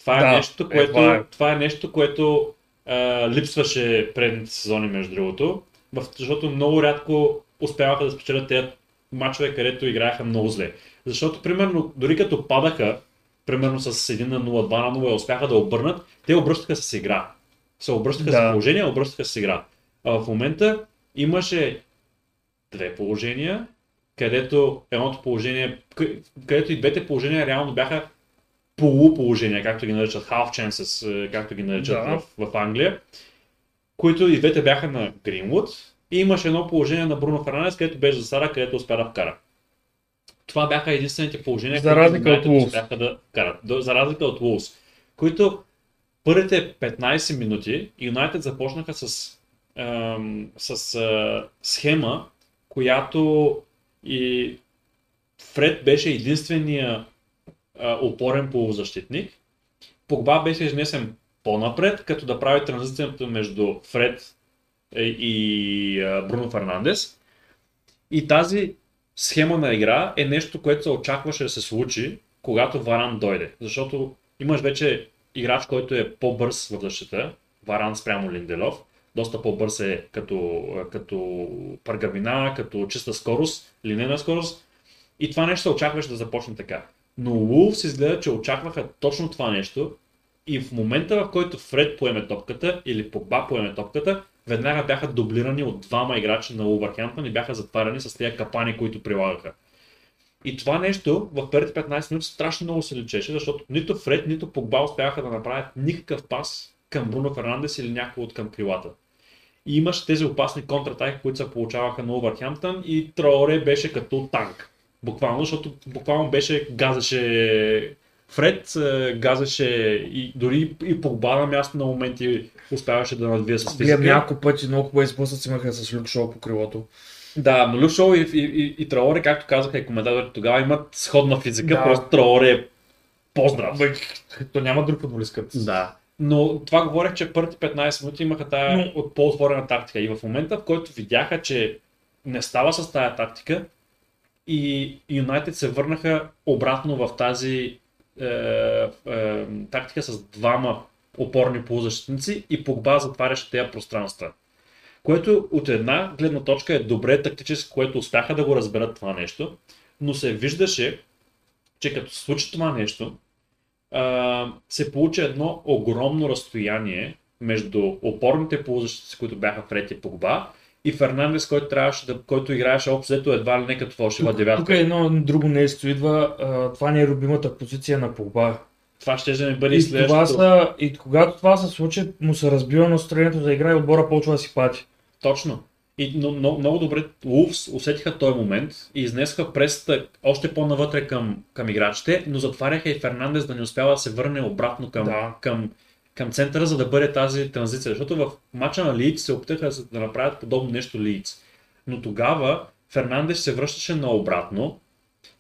Това е Да, нещо, е, което, е. това е нещо, което е, липсваше предните сезони, между другото, защото много рядко успяваха да спечелят тези матчове, където играеха много зле. Защото, примерно, дори като падаха, примерно с 1 на 0, 2 на 0 и успяха да обърнат, те обръщаха с игра. Се обръщаха Да. с положение, обръщаха с игра. А в момента имаше две положения, където едното положение, къ- където и двете положения реално бяха полуположения, както ги наричат, half chances, е, както ги наричат Да. в, в Англия, които и двете бяха на Гринвуд. И имаше едно положение на Бруно Фернандес, където беше засада, където успя да вкара. Това бяха единствените положения, За които разлика от Юнайтед Wolves. успяха да карат. За разлика от Wolves, които първите 15 минути Юнайтед започнаха с, ем, с е, схема, която и Фред беше единствения а, опорен полузащитник. Погба беше изнесен по-напред, като да прави транзицията между Фред е, и Бруно Фернандес. И тази схема на игра е нещо, което се очакваше да се случи, когато Варан дойде. Защото имаш вече играч, който е по-бърз в защита, Варан спрямо Линделов, доста по-бърз е като, като пъргавина, като чиста скорост, линейна скорост. И това нещо се очакваше да започне така. Но Wolves изгледа, че очакваха точно това нещо и в момента, в който Фред поеме топката или Погба поеме топката, веднага бяха дублирани от двама играчи на Улвърхемптън и бяха затваряни с тези капани, които прилагаха. И това нещо в първите 15 минути страшно много се личеше, защото нито Фред, нито Погба успяха да направят никакъв пас към Бруно Фернандес или някой от към крилата. И имаше тези опасни контратаки, които се получаваха на Увърхемптън и Траоре беше като танк. Буквално, защото буквално беше, газеше Фред, е, газеше и дори и Погба на място на моменти успяваше да надвие с физика. няколко пъти, много хубави сблъсъци имаха с Люк Шоу по крилото. Да, но Люк Шоу и, и, и, и Траоре, както казаха и коментаторите тогава, имат сходна физика, Да. просто Траоре е по-здрав. То няма друг футболист като. Да. Но това говорех, че първите 15 минути имаха тая Но- от по-отворена тактика. И в момента, в който видяха, че не става с тая тактика, и Юнайтед се върнаха обратно в тази е, е, тактика с двама опорни полузащитници и Погба затваряше тези пространства. Което от една гледна точка е добре тактически, което успяха да го разберат това нещо, но се виждаше, че като се случи това нещо, се получи едно огромно разстояние между опорните полузащици, които бяха в Рети Погба, и Фернандес, който, трябваше да, който играеше общо взето едва ли не като фалшива девятка. Тук е едно друго нещо идва. а, Това не е любимата позиция на Погба. Това ще да ми бъде и И, това следващото. са, и когато това се случи, му се разбива настроението да играе, отбора почва да си пати. Точно. И но, но, много добре Wolves усетиха този момент и изнесоха пресата още по-навътре към, към играчите, но затваряха и Фернандес да не успява да се върне обратно към, Да. към, към центъра, за да бъде тази транзиция. Защото в мача на Лийц се опитаха да- направят подобно нещо Лийц. Но тогава Фернандес се връщаше наобратно,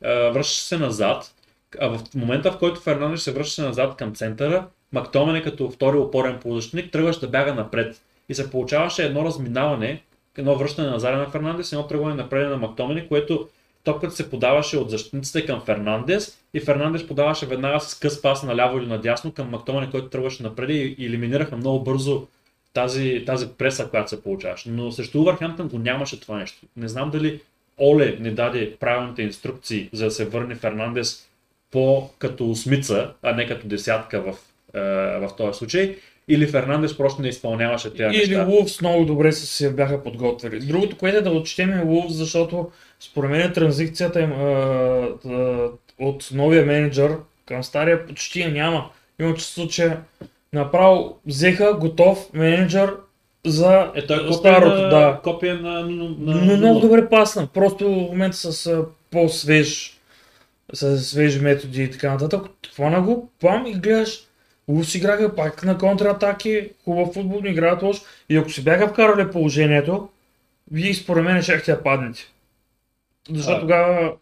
връщаше се назад, а в момента в който Фернандес се връщаше назад към центъра, Мактомене като втори опорен полузащитник тръгваше да бяга напред. И се получаваше едно разминаване, едно връщане назад на Фернандес, едно тръгване напред на Мактомене, което топката се подаваше от защитниците към Фернандес и Фернандес подаваше веднага с къс пас наляво или надясно към Мактомене, който тръгваше напред и елиминираха много бързо тази, тази преса, която се получаваше. Но срещу Увърхемптън го нямаше това нещо. Не знам дали Оле не даде правилните инструкции, за да се върне Фернандес по като осмица, а не като десятка в, е, в този случай, или Фернандес просто не изпълняваше тези Или неща. Лувс много добре се бяха подготвили. Другото, което е да отчетем е Лувс, защото според мен е транзикцията им а, а, от новия менеджер към стария почти я няма. Имам чувство, че направо взеха готов менеджер за Е, той е копия старото, на, да. копия на, на, на, Но много добре пасна. Просто в момента с по-свеж, с свежи методи и така нататък. Хвана го, пам и гледаш. Лус играха пак на контратаки, хубав футбол, не играят лошо. И ако си бяха вкарали положението, вие според мен щяхте да паднете. Защото тогава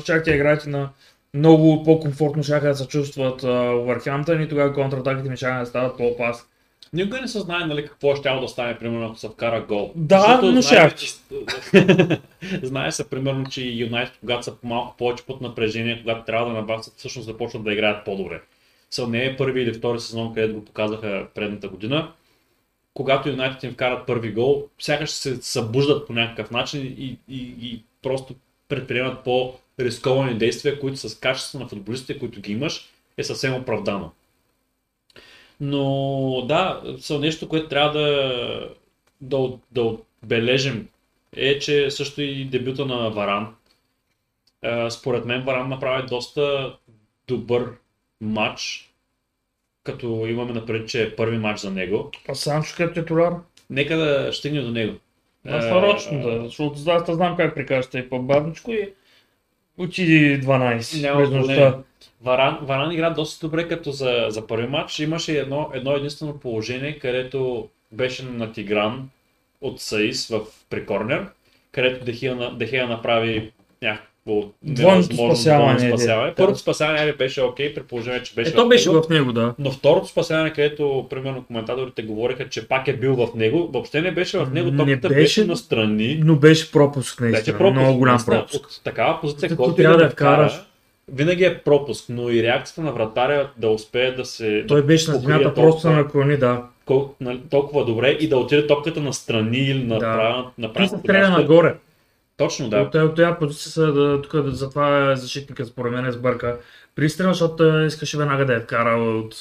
щяхте играете на много по-комфортно щяха да се чувстват Върхамптън и тогава контратаките ми щяха да стават по-опасни. Никога не се знае нали, какво ще да стане, примерно, ако се вкара гол. Да, Защото но знае, ще. знае се, примерно, че Юнайтед, когато са малко повече под напрежение, когато трябва да набавят, всъщност започват да играят по-добре. Са не е първи или втори сезон, където го показаха предната година. Когато Юнайтед им вкарат първи гол, сякаш се събуждат по някакъв начин и, и, и просто предприемат по-рисковани действия, които с качество на футболистите, които ги имаш, е съвсем оправдано. Но да, са нещо, което трябва да, да, да отбележим е, че също и дебюта на Варан. А, Според мен Варан направи доста добър матч, като имаме напред, че е първи матч за него. А Санчо като титуляр? Нека да стигне до него. Аз А, нарочно да, защото аз да знам как прикажете и по-бавничко и отиди 12 Няма проблем. Варан, Варан игра доста добре като за, за първи матч. Имаше едно, едно единствено положение, където беше натигран от Саис в прикорнер, където Дехия, на- Дехия направи някакво Двойното невъзможно спасяване, двойно де. спасяване. Да. Първото спасяване беше окей, при положение, че беше Е, то в беше него. в него, да. Но второто спасяване, където примерно коментаторите говориха, че пак е бил в него, въобще не беше в него, Не топката беше, беше, настрани. Но беше пропуск наистина. Беше пропуск. Много голям пропуск. От такава позиция, който трябва да вкараш, винаги е пропуск, но и реакцията на вратаря да успее да се... Той беше на земята толкова- просто на клони, да. кол- нали, толкова добре и да отиде топката настрани или на Да. правилна- на Той се правилното стреля място. нагоре. Точно, Да. да. От, от тази позиция да, тук да, затова защитника според мен е сбърка. Пристрел, защото той искаше веднага да я вкара от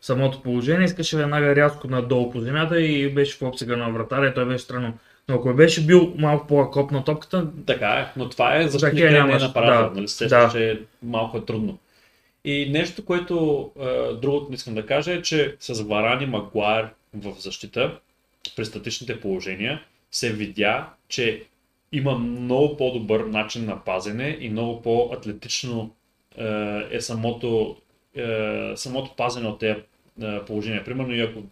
самото положение, искаше веднага рязко надолу по земята и беше в обсега на вратаря и той беше странно. Но ако беше бил малко по-акоп на топката, Така е, но това е защитник Такива не е напарател, да, нали? Сещаш, да. че малко е трудно. И нещо, което е, другото искам да кажа е, че с Варани Магуайр в защита, при статичните положения, се видя, че има много по-добър начин на пазене и много по-атлетично е, е самото, е, самото пазене от тези е, положения. Примерно, и ако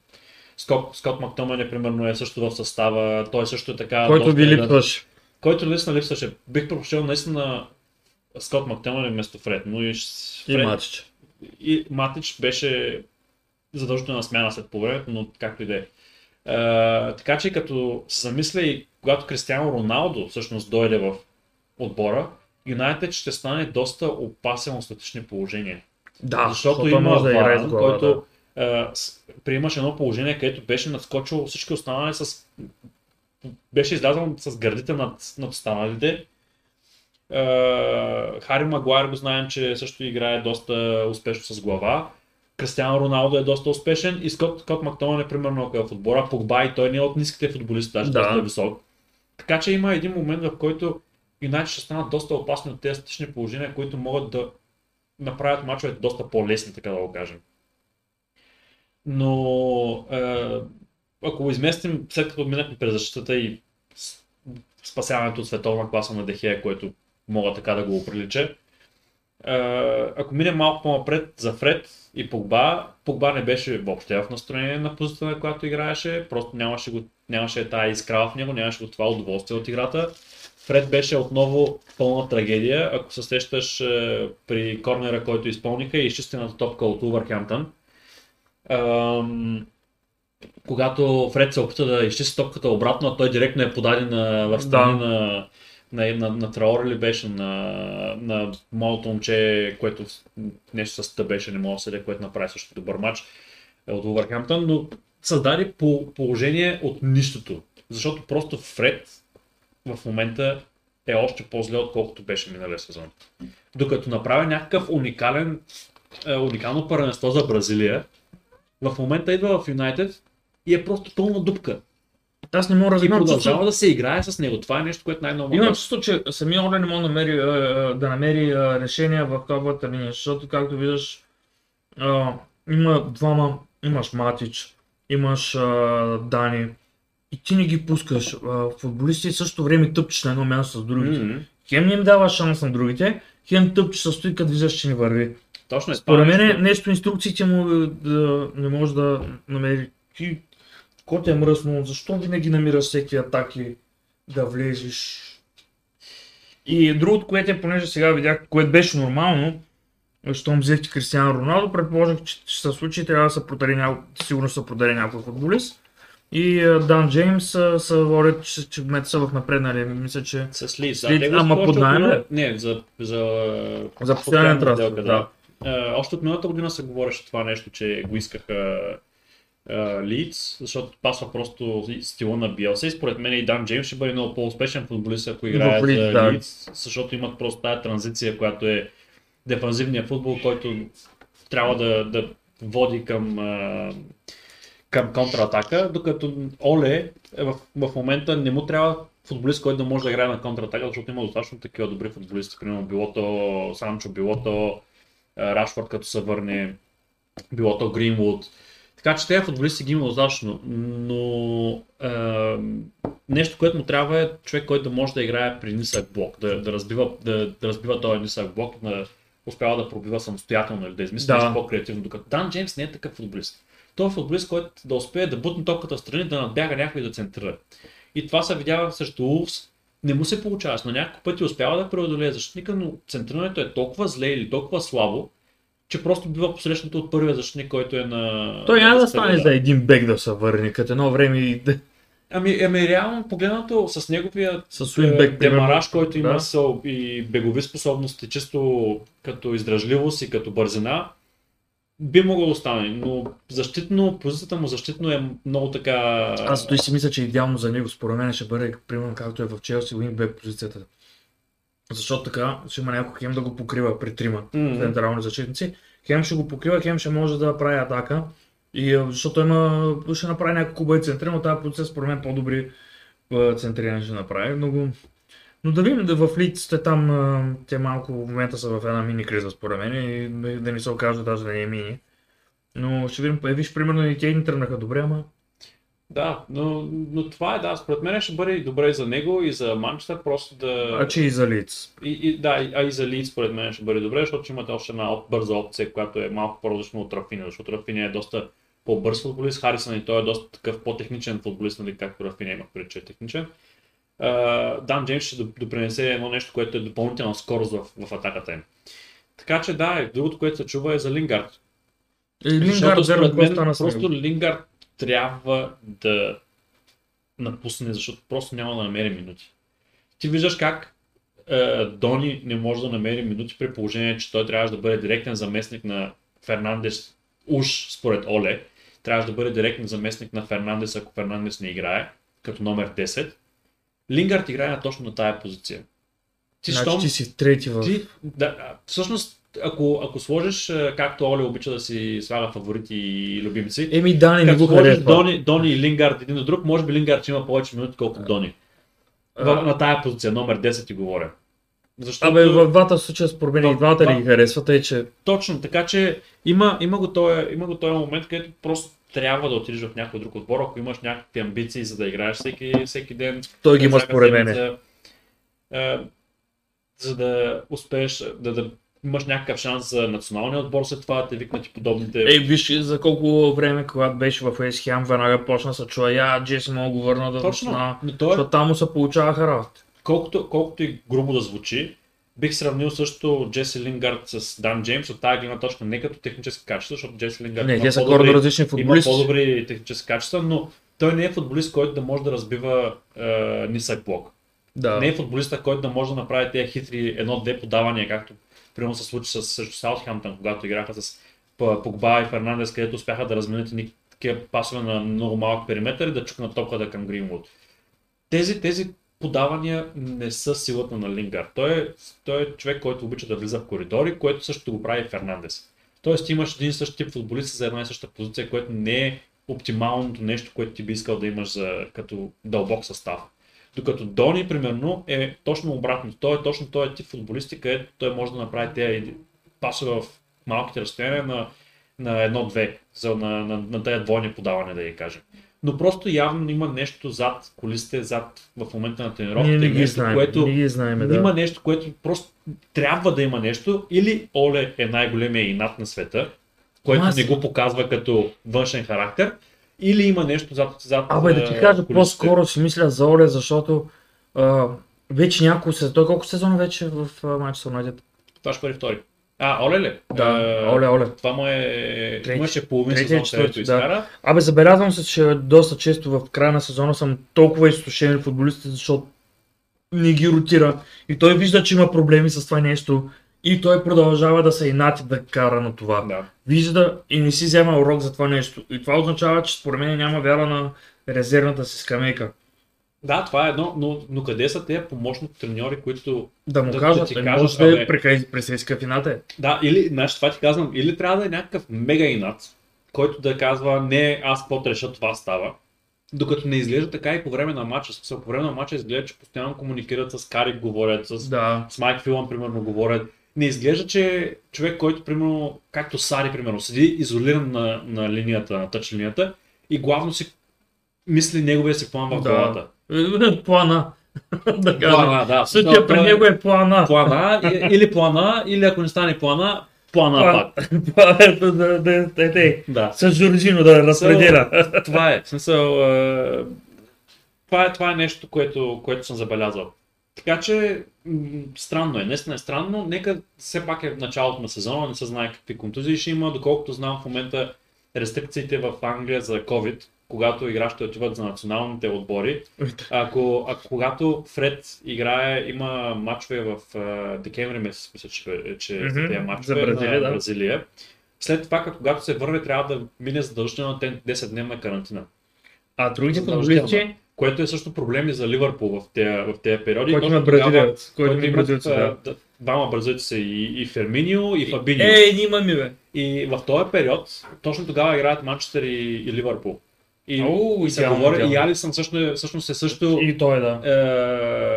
Скот, Скот Мактомане, примерно, е също в състава, той също е така. който доста ви елегантен липсваше. който наистина липсваше. Бих предпочел наистина Скот Мактемън вместо Фред, но и, с- И Фред, матч. и Матич беше задължителна смяна след по времето, но както и да е. А, така че като се замисля и когато Кристиано Роналдо всъщност дойде в отбора, Юнайтед ще стане доста опасен от статични положения. Да, защото той има да Варан, глава, който а, с- приемаше едно положение, където беше надскочил всички останали с беше излязъл с гърдите над, над останалите. Е, Хари Магуайр го знаем, че също играе доста успешно с глава. Кристиано Роналдо е доста успешен и Скот, Скот Мактоман е примерно е в отбора. Погба и той не е от ниските футболисти, даже Да. доста висок. Така че има един момент, в който Юнайтед ще станат доста опасни от тези статични положения, които могат да направят мачовете доста по-лесни, така да го кажем. Но е, ако изместим, след като минахме през защитата и спасяването от световна класа на Дехея, което мога така да го оприлича, е, ако минем малко по-напред за Фред и Погба, Погба не беше въобще в настроение на позицията, на която играеше, просто нямаше, го, нямаше тая искра в него, нямаше го това удоволствие от играта. Фред беше отново пълна трагедия. Ако се сещаш е, при корнера, който изпълниха и изчистената топка от Увърхемптън, когато Фред се опита да изчисти топката обратно, а той директно е подаден на, в Да. на, на, на, на Траор ли беше, на, на малото момче, което нещо с беше, не мога да седя, което направи също добър матч е, от Увърхемптън, но създаде по, положение от нищото. Защото просто Фред в момента е още по-зле, отколкото беше миналия сезон. Докато направи някакъв уникален, е, уникално първенство за Бразилия, в момента идва в Юнайтед и е просто пълна дупка. Аз не мога да И имам продължава чувство, да се играе с него. Това е нещо, което най-много имам чувство, че самия Оле не може да намери, да намери решение в топовата линия, защото както виждаш, има двама, имаш Матич, имаш Дани и ти не ги пускаш. Футболисти в същото време тъпчеш на едно място с другите. Мгм. Хем не им дава шанс на другите, хем тъпчеш с той, като виждаш, че не върви. Точно е. Според мен нещо. инструкциите му да, не може да намери. Ти, ко те е мръсно, защо винаги намираш всеки атаки да влезеш? И другото, което е, понеже сега видях, което беше нормално, щом взехте Кристиано Роналдо, предположих, че ще се случи, трябва да се продаде някой, сигурно ще се продаде някой футболист. И Дан Джеймс са водят, че, че са в напреднали. Мисля, че С Лидс. Лидс, ама под наем ли? Не, за, за, за постоянен трансфер. Да. Е, още от миналата година се говореше това нещо, че го искаха Лидс, защото пасва просто стила на Биелса и според мен и Дан Джеймс ще бъде много по-успешен футболист, ако играе за. Лидс, защото имат просто тази транзиция, която е дефанзивния футбол, който трябва да, да води към, към контратака, докато Оле е в, в момента не му трябва футболист, който да може да играе на контратака, защото има достатъчно такива добри футболисти, примерно било то Санчо, било то а, Рашфорд като се върне, било то Гринвуд. Така че тези футболисти ги има достатъчно, но а, нещо, което му трябва е човек, който да може да играе при нисък блок, да, да, разбива, да, да разбива този нисък блок, да успява да пробива самостоятелно или да измисли Да. нещо по-креативно, докато Дан Джеймс не е такъв футболист. Той е футболист, който да успее да бутне топката в страни, да надбяга някой и да центрира. И това се видява срещу Улфс. Не му се получава. На няколко пъти успява да преодолее защитника, но центрирането е толкова зле или толкова слабо, че просто бива посрещнато от първия защитник, който е на... Той няма да стане за един бек да се върне, като едно време и да... Ами, ами реално погледнато с неговия С Суинбек, е, демараж, който има Да. са и бегови способности, чисто като издръжливост и като бързина, би могло да стане, но защитно, позицията му защитно е много така... Аз той си мисля, че идеално за него, според мен ще бъде, примерно както е в Челси, уингбек позицията. Защото така ще има някой хем да го покрива при трима Мгм. централни защитници. Хем ще го покрива, хем ще може да прави атака. И защото има, ще направи няколко хубави центри, но тази позиция според мен по-добри а, центрирани ще направи. Но, го- но да видим да в Лидс те там, те малко в момента са в една мини криза според мен и да- не се окаже даже да не е мини. Но ще видим, е, виж, примерно и те ни тръгнаха добре, ама Да, но, но това е, да, според мен ще бъде и добре за него, и за Манчестър, просто да... а че и за Лидс. И, и, да, а и за Лид според мен ще бъде добре, защото имате още една бърза опция, която е малко по-различна от Рафиня, защото Рафиня е доста по-бърз футболист, Харисън и той е доста такъв по-техничен футболист, нали, както Рафиня има преди, че е техничен. Uh, Дан Джеймс ще доп- допринесе едно нещо, което е допълнителна скорост в, в атаката им. Така че да, другото, което се чува е за Лингард. И Лингард, Защото според мен просто? Лингард трябва да напусне, защото просто няма да намери минути. Ти виждаш как е, Дони не може да намери минути при положение, че той трябваше да бъде директен заместник на Фернандес, уж според Оле, трябваше да бъде директен заместник на Фернандес, ако Фернандес не играе. като номер 10, Лингард играе точно на тая позиция. Ти, Значи щом- ти си трети в... ти, да, всъщност, ако, ако сложиш, а, както Оле обича да си слага фаворити и любимци, Еми, Дани не го сложиш. Дони, Дони и Лингард един до друг, може би Лингард ще има повече минути, колкото Дони. В, на тая позиция, номер 10 ти говоря. Защото, Абе, в двата случая според мен и двата ли ги харесват, тъй че Точно, така че има, има, го този, има го този момент, където просто трябва да отидеш в някой друг отбор, ако имаш някакви амбиции за да играеш всеки, всеки ден. той ги има според мен. седмица, а, за да успееш да, да имаш някакъв шанс за националния отбор, след това да те викнат и подобните. Ей, виж за колко време, когато беше в Уест Хем, веднага почна се чуя, я, Джеси мога го върна да Точно, на... но той, Защото там му се получаваха работа. колкото, колкото и грубо да звучи, бих сравнил също Джеси Лингард с Дан Джеймс от тази гледна точка, не като технически качества, защото Джеси Лингард Не, има по-добри- различни има футболисти. по-добри технически качества, но той не е футболист, който да може да разбива е, нисък блок. Да. Не е футболиста, който да може да направи тези хитри едно-две подавания, както примерно се случи с срещу Саутхемптън, когато играха с Погба и Фернандес, където успяха да разменят едни такива пасове на много малък периметър и да чукнат топката към Гринвуд. Тези, тези подавания не са силата на Лингар. Той е, той е човек, който обича да влиза в коридори, което също го прави Фернандес. Тоест имаш един същ тип футболист за една и съща позиция, което не е оптималното нещо, което ти би искал да имаш за, като дълбок състав. Докато Дони, примерно, е точно обратно. Той е точно този тип футболисти, където той може да направи тези пасове в малките разстояния на, на едно-две, за, на, на, на тези двойни подавания, да ги кажем. Но просто явно има нещо зад колисите, зад в момента на тренировката, не ги нещо, знаем. което Не ги знаем, да. има нещо, което просто трябва да има нещо, или Оле е най-големия инат на света, който Аз- не го показва като външен характер, или има нещо зад, зад Абе, да ти а, кажа, кулисите. по-скоро си мисля за Оле, защото а, вече няколко сезон, той колко сезона вече в Манчестър Юнайтед? Това ще бъде втори. А, Оле ли? Да, А, Оле, Оле. Това му е... Трети- Имаше половин трети, сезон, четвърти, да. изкара. Абе, забелязвам се, че доста често в края на сезона съм толкова изсушен футболисти, защото не ги ротира. И той вижда, че има проблеми с това нещо. И той продължава да се инати да кара на това. Да. Вижда и не си взема урок за това нещо. И това означава, че според мен няма вяра на резервната си скамейка. да, това е едно, но, но къде са тези помощни треньори, които... Да му Да- кажат, да ти да кажат, може да е пресейска фината. е. Да, или, знаеш, това ти казвам, или трябва да е някакъв мега инат, който да казва, не, аз какво реша, това става. Докато не изглежда така и по време на матча. Смисъл, по време на матча изглежда, че постоянно комуникират с Карик, говорят с Да. с Майк Филан, примерно, говорят. Не изглежда, че човек, който, примерно, както Сари, примерно, седи изолиран на, на линията, на тъч линията и главно си мисли неговия си план в Да. главата. Е, Плана. да кажем. Плана, да. Същия при Той- него е плана. Плана, или плана, или ако не стане плана, плана План. пак. да, да, да, да, да, Да. с Жоржино да разпределя. Това е. В смисъл, е, това, е, това е нещо, което, което съм забелязал. Така че, странно е. Наистина е странно. Нека все пак е в началото на сезона, не се знае какви контузии ще има. Доколкото знам в момента рестрикциите в Англия за COVID, когато играчите отиват за националните отбори, ако, ако когато Фред играе, има матчове в а, декември месец, мисля, че, че Мгм, тези за Бразилия, на да. Бразилия. След това, като- когато се върне, трябва да мине задължително 10-дневна карантина. А другите футболисти, Което е също проблем и за Ливърпул в тези, в тези периоди. който има бразилец, който има имат, бразилец, да. Двама бразилци са и, и Ферминио, и Фабинио. Ей, нима ми бе. И в този период, точно тогава играят Манчестър и, и Ливърпул. И, О, и се говори, идеално. и Алисън всъщност, е- всъщност е също И той да.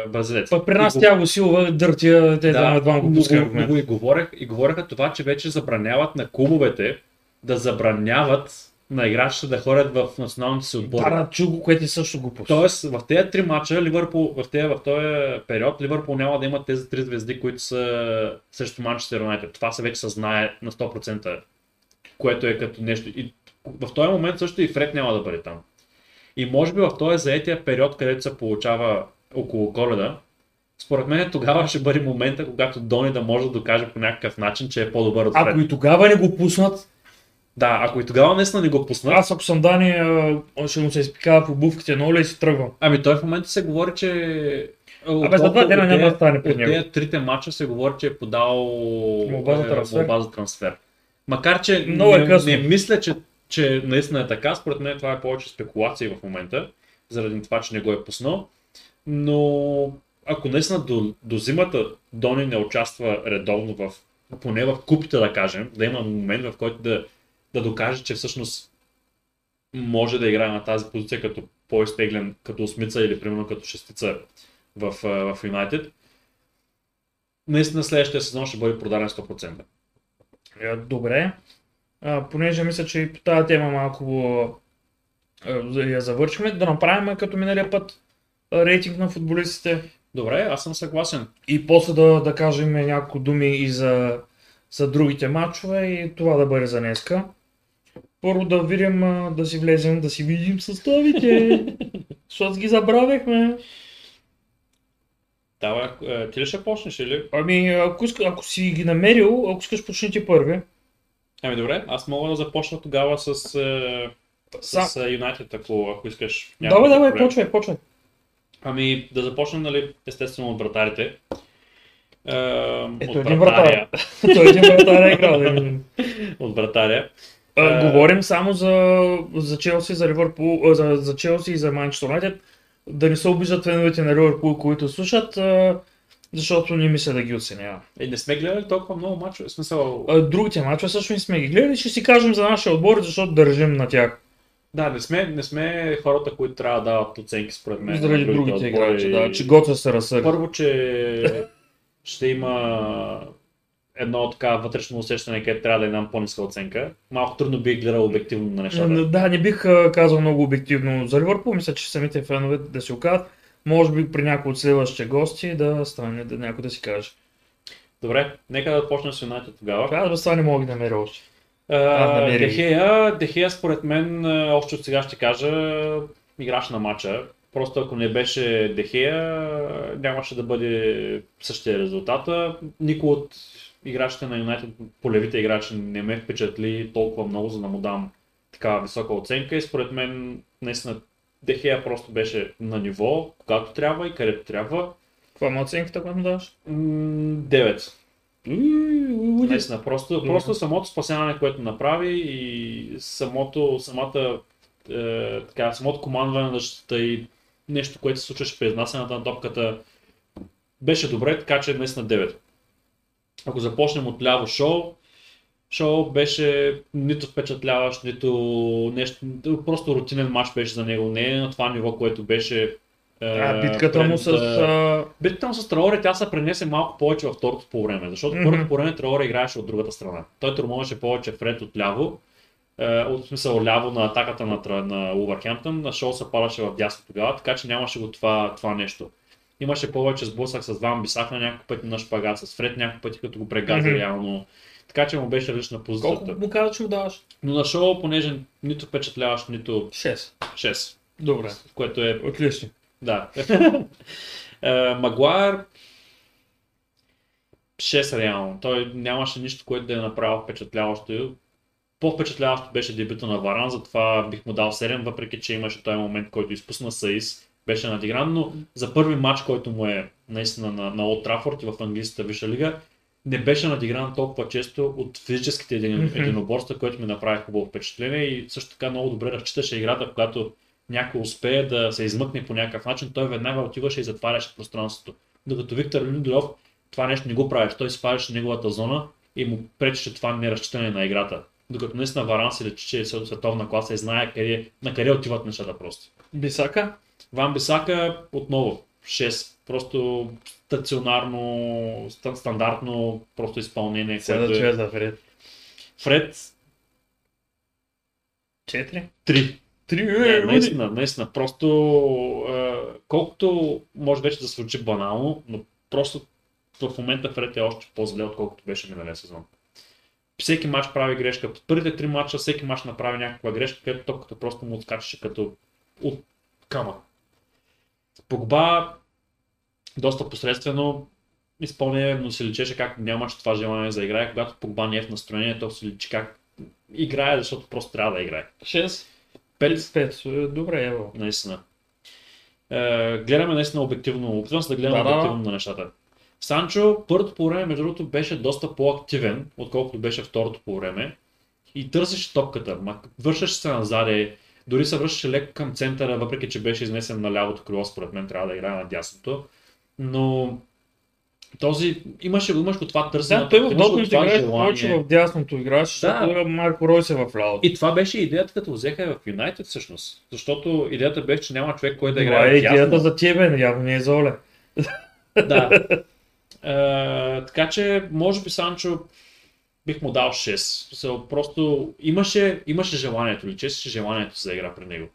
е, бразилец. Пък при нас тя го силва, дъртия, те да, двама го но пускаха в го, но момента. го и, говорех, и говореха това, че вече забраняват на клубовете да забраняват на играчите да ходят в националните си отбори. Да, да, чу го, което е също глупост. Тоест, в тези три мача, Ливърпул, в, тези, в този период, Ливърпул няма да имат тези три звезди, които са срещу Манчестър Юнайтед. Това се вече се знае на 100%, което е като нещо. И в този момент също и Фред няма да бъде там. И може би в този заетия период, където се получава около коледа, според мен тогава ще бъде момента, когато Дони да може да докаже по някакъв начин, че е по-добър от Фред. Ако и тогава не го пуснат, Да, ако и тогава наистина не го пуснат, аз ако съм Дани, ще му се изпикава в обувките на Оле и си тръгвам. Ами той в момента се говори, че... Абе, за два дена няма да стане От него. тези трите мача се говори, че е подал Молба за е, трансфер. молба за трансфер. Макар, че Много е не, късно. не мисля, че, че наистина е така. Според мен това е повече спекулации в момента. заради това, че не го е пуснал. Но ако наистина до, до зимата Дони не участва редовно в, поне в купите да кажем, да има момент в който да, да докаже, че всъщност може да играе на тази позиция като по-изтеглен, като осмица или примерно като шестица в, в Юнайтед, наистина следващия сезон ще бъде продаден 100%. Е, Добре. А, понеже мисля, че и по тази тема малко я завършиме, да направим като миналия път рейтинг на футболистите Добре, аз съм съгласен. и после да, да кажем няколко думи и за, за другите матчове и това да бъде за днеска. Първо да видим, да си влезем, да си видим съставите, защото ги забравяхме. Давай, е, ти ли ще почнеш или? Ами, ако, иска, ако си ги намерил, ако искаш почните първи. Ами добре, аз мога да започна тогава с, е, с е, Юнайтед, ако, ако искаш. Давай, давай, проблем. почвай, почвай. Ами да започнем, нали, естествено от вратарите. Е, Ето от един вратаря. Той един вратар е играл. да. от вратаря. А, Е, говорим само за, за Челси, за Ливърпул, за, за Челси и за Манчестър Юнайтед. Да не се обиждат феновете на Ливърпул, които слушат, а, защото не мисля да ги оценява. Е, не сме гледали толкова много мачове. Смисъл, А, другите мачове също не сме ги гледали, ще си кажем за нашия отбор, защото държим на тях. да, не сме, не сме хората, които трябва да дават оценки според мен. Заради другите играчи, да, че готвя се разсъди. Първо, че ще има едно така вътрешно усещане, където трябва да е нам по-ниска оценка. Малко трудно бих гледал обективно на нещата. Да, не бих казал много обективно за Ливърпул, мисля, че самите фенове да си окажат. Може би при някои от следващите гости да стане да някой да си каже. Добре, нека да почнем с Юнайтед тогава. Аз без това не мога да намеря още. Дехея, Дехея според мен, още от сега ще кажа, играч на матча. Просто ако не беше Дехея, нямаше да бъде същия резултата. Никой от играчите на Юнайтед, полевите играчи, не ме впечатли толкова много, за да му дам такава висока оценка. И според мен, наистина, Дехея просто беше на ниво, когато трябва и където трябва. Каква е оценката, която му даваш? М, 9. Наистина, просто, просто самото спасяване, което направи и самото, самата, е, така, самото командване на защита и нещо, което се случваше при изнасянето на топката, беше добре, така че наистина 9. Ако започнем от ляво шоу, шоу беше нито впечатляващ, нито нещо, просто рутинен матч беше за него, не е на това ниво, което беше е, А, битката му с... е, а, Битката му с Траоре, тя се пренесе малко повече във второто по време, защото Мгм. първото по време Траоре играеше от другата страна. Той тормозеше повече Фред от ляво, от смисъл ляво на атаката на, на Увърхемптън, на Шоу се падаше в дясно тогава, така че нямаше го това, това нещо. Имаше повече сблъсък с Ван Бисак на няколко пъти на шпагат, с Фред няколко пъти като го прегази Мгм. реално. Така че му беше различна позицията. Колко му каза, че му даваш? Но на Шоу, понеже нито впечатляваш, нито 6. 6, Добре. което е Отлично. да. Е, Магуайр 6 реално. Той нямаше нищо, което да е направил впечатляващо. По-впечатляващо беше дебюта на Варан, затова бих му дал 7, въпреки че имаше този момент, който изпусна Саис, беше надигран, но за първи матч, който му е наистина на, на Олд Трафорд и в английската висша лига, не беше надигран толкова често от физическите един, единоборства, което ми направи хубаво впечатление и също така много добре разчиташе играта, когато някой успее да се измъкне по някакъв начин, той веднага отиваше и затваряше пространството. Докато Виктор Линделов това нещо не го правеше, той спаляше неговата зона и му пречеше това неразчитане на играта. Докато наистина Варан се лечи, че е световна класа и знае къде, на къде отиват нещата просто. Бисака? Ван Бисака отново 6. Просто стационарно, ста- стандартно просто изпълнение, Сега да е... чуя за Фред. Фред 4? 3. Три, Не, е, наистина, наистина. Просто е, колкото може вече да звучи банално, но просто в момента Фред е още по-зле, отколкото беше миналия сезон. Всеки матч прави грешка. Първите три матча всеки матч направи някаква грешка, където топката просто му отскачаше като от камък. Погба доста посредствено изпълнение, но се личеше как нямаше това желание за играе. Когато Погба не е в настроение, то се личи как играе, защото просто трябва да играе. 6? Пет 5. Добре, ево. наистина. Е, гледаме наистина обективно, опитвам се да гледам Да, да. обективно на нещата. Санчо, първото по време, между другото, беше доста по-активен, отколкото беше второто по време. И търсеше топката, вършеше се назаде, Дори се връщаше леко към центъра, въпреки че беше изнесен на лявото крило, според мен трябва да играе на дясното. Но този имаше, имаш го това търсене. Да, той в имаш това желание. повече в дясното играеш, защото Да. Марко Ройс е в ляво. И това беше идеята, като взеха в Юнайтед всъщност. Защото идеята беше, че няма човек, който да Това играе е в дясно. идеята за тебе, явно не е за Оле. Да. Е, така че, може би Санчо бих му дал 6. So, просто имаше, имаше желанието, личеше желанието за игра при него.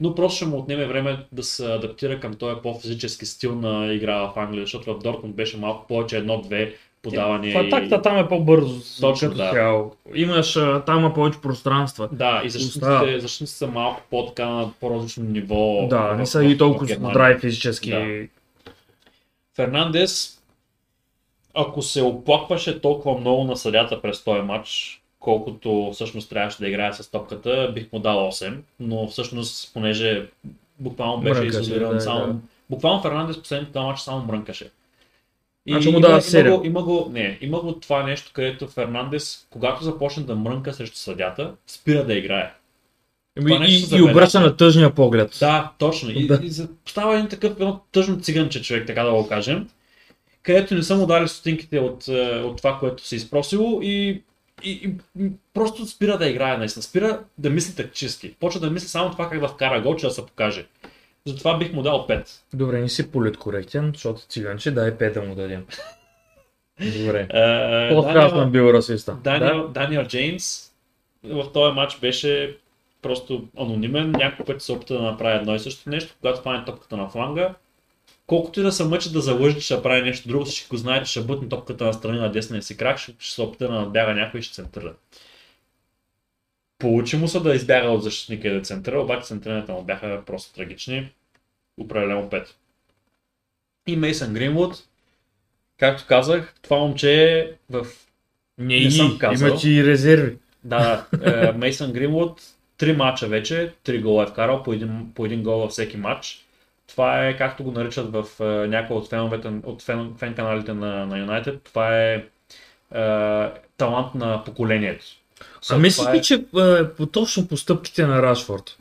Но просто ще му отнеме време да се адаптира към този по-физически стил на игра в Англия, защото в Дортмунд беше малко повече едно-две подавания. Това тактата там е по-бързо. Точно, като да. цяло. Имаш, там има повече пространства. Да, и защитниците, защитниците са малко по-така на по-различно ниво. Да, в- не са в- и в толкова здрави физически. Да. Фернандес, ако се оплакваше толкова много на съдята през този матч, колкото всъщност трябваше да играе с топката, бих му дал 8, но всъщност, понеже буквално беше Мрънкаше, изолиран да, само... да. Буквално Фернандес последните два мача само мрънкаше. И Значи му има, дава има, седем. го, има, го, не, има го това нещо, където Фернандес, когато започне да мрънка срещу съдята, спира да играе. Ами, Това И, се и обръща на тъжния поглед. Да, точно. И, Да. и за- става един такъв едно тъжно циганче човек, така да го кажем, където не са му дали стотинките от, е, от това, което си изпросило и, и, и, просто спира да играе наистина. Спира да мисли тактически. Почва да мисли само това как да вкара гол, че да се покаже. Затова бих му дал 5. Добре, не си политкоректен, защото циганче, дай пет да му дадем. Добре. Е, По-страшно съм бил расиста. Даниел, Даниел Джеймс в този матч беше просто анонимен. Няколко пъти се опита да направи едно и също нещо, когато фане топката на фланга. Колкото и да се мъчи да залъжи, че ще прави нещо друго, ще го знае, че ще бутне топката на страни на десния си крак, ще, ще се опита да надбяга някой и ще центъра. Получи му се да избяга от защитника и да центъра, обаче центрирането му бяха просто трагични. Определено 5. И Мейсън Гринвуд, както казах, това момче е в Не, Не съм казал. има и резерви. да, да. Мейсън Гринвуд, три мача вече, три гола е вкарал, по един, по един гол във всеки матч. Това е, както го наричат в е, някои от феновете, от фен, фен каналите на, на United, това е, е талант на поколението. А мислиш Това ли, е- че е, по, точно по стъпките на Рашфорд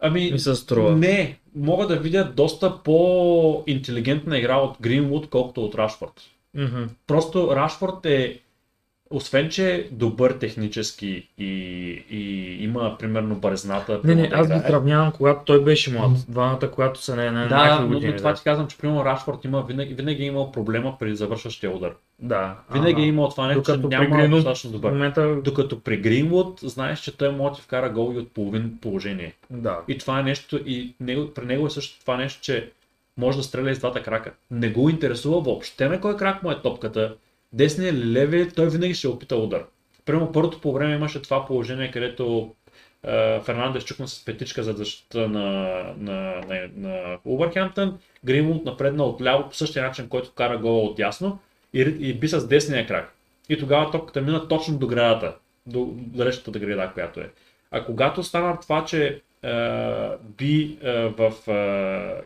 Ами, ми се струва? не, мога да видя доста по-интелигентна игра от Гринвуд, колкото от Рашфорд. Мгм. Просто Рашфорд е, освен че е добър технически и, и има примерно бързната. Не, не, да аз ги сравнявам, когато той беше млад. Двамата, когато са на на Да, но, години. но това да. ти казвам, че примерно Рашфорд има, винаги, винаги е имал проблема при завършващия удар. Да. Винаги ага. е имал това нещо, че няма Гринвуд достатъчно добър. момента, Докато при Гринвуд знаеш, че той може да вкара гол и от половин положение. да. И това е нещо, и него, при него е също това нещо, че може да стреля и с двата крака. Не го интересува въобще на кой крак му е топката, десния или левия, той винаги ще опита удар. Примерно първото по време имаше това положение, където е, Фернандес чукна с петичка за защита на, на, на, на Улвърхемптън, Гринвуд напредна от ляво по същия начин, който кара гола от ясно и, и би с десния крак. И тогава топката мина точно до градата, до далечната града, която е. А когато стана това, че е, би е, в е,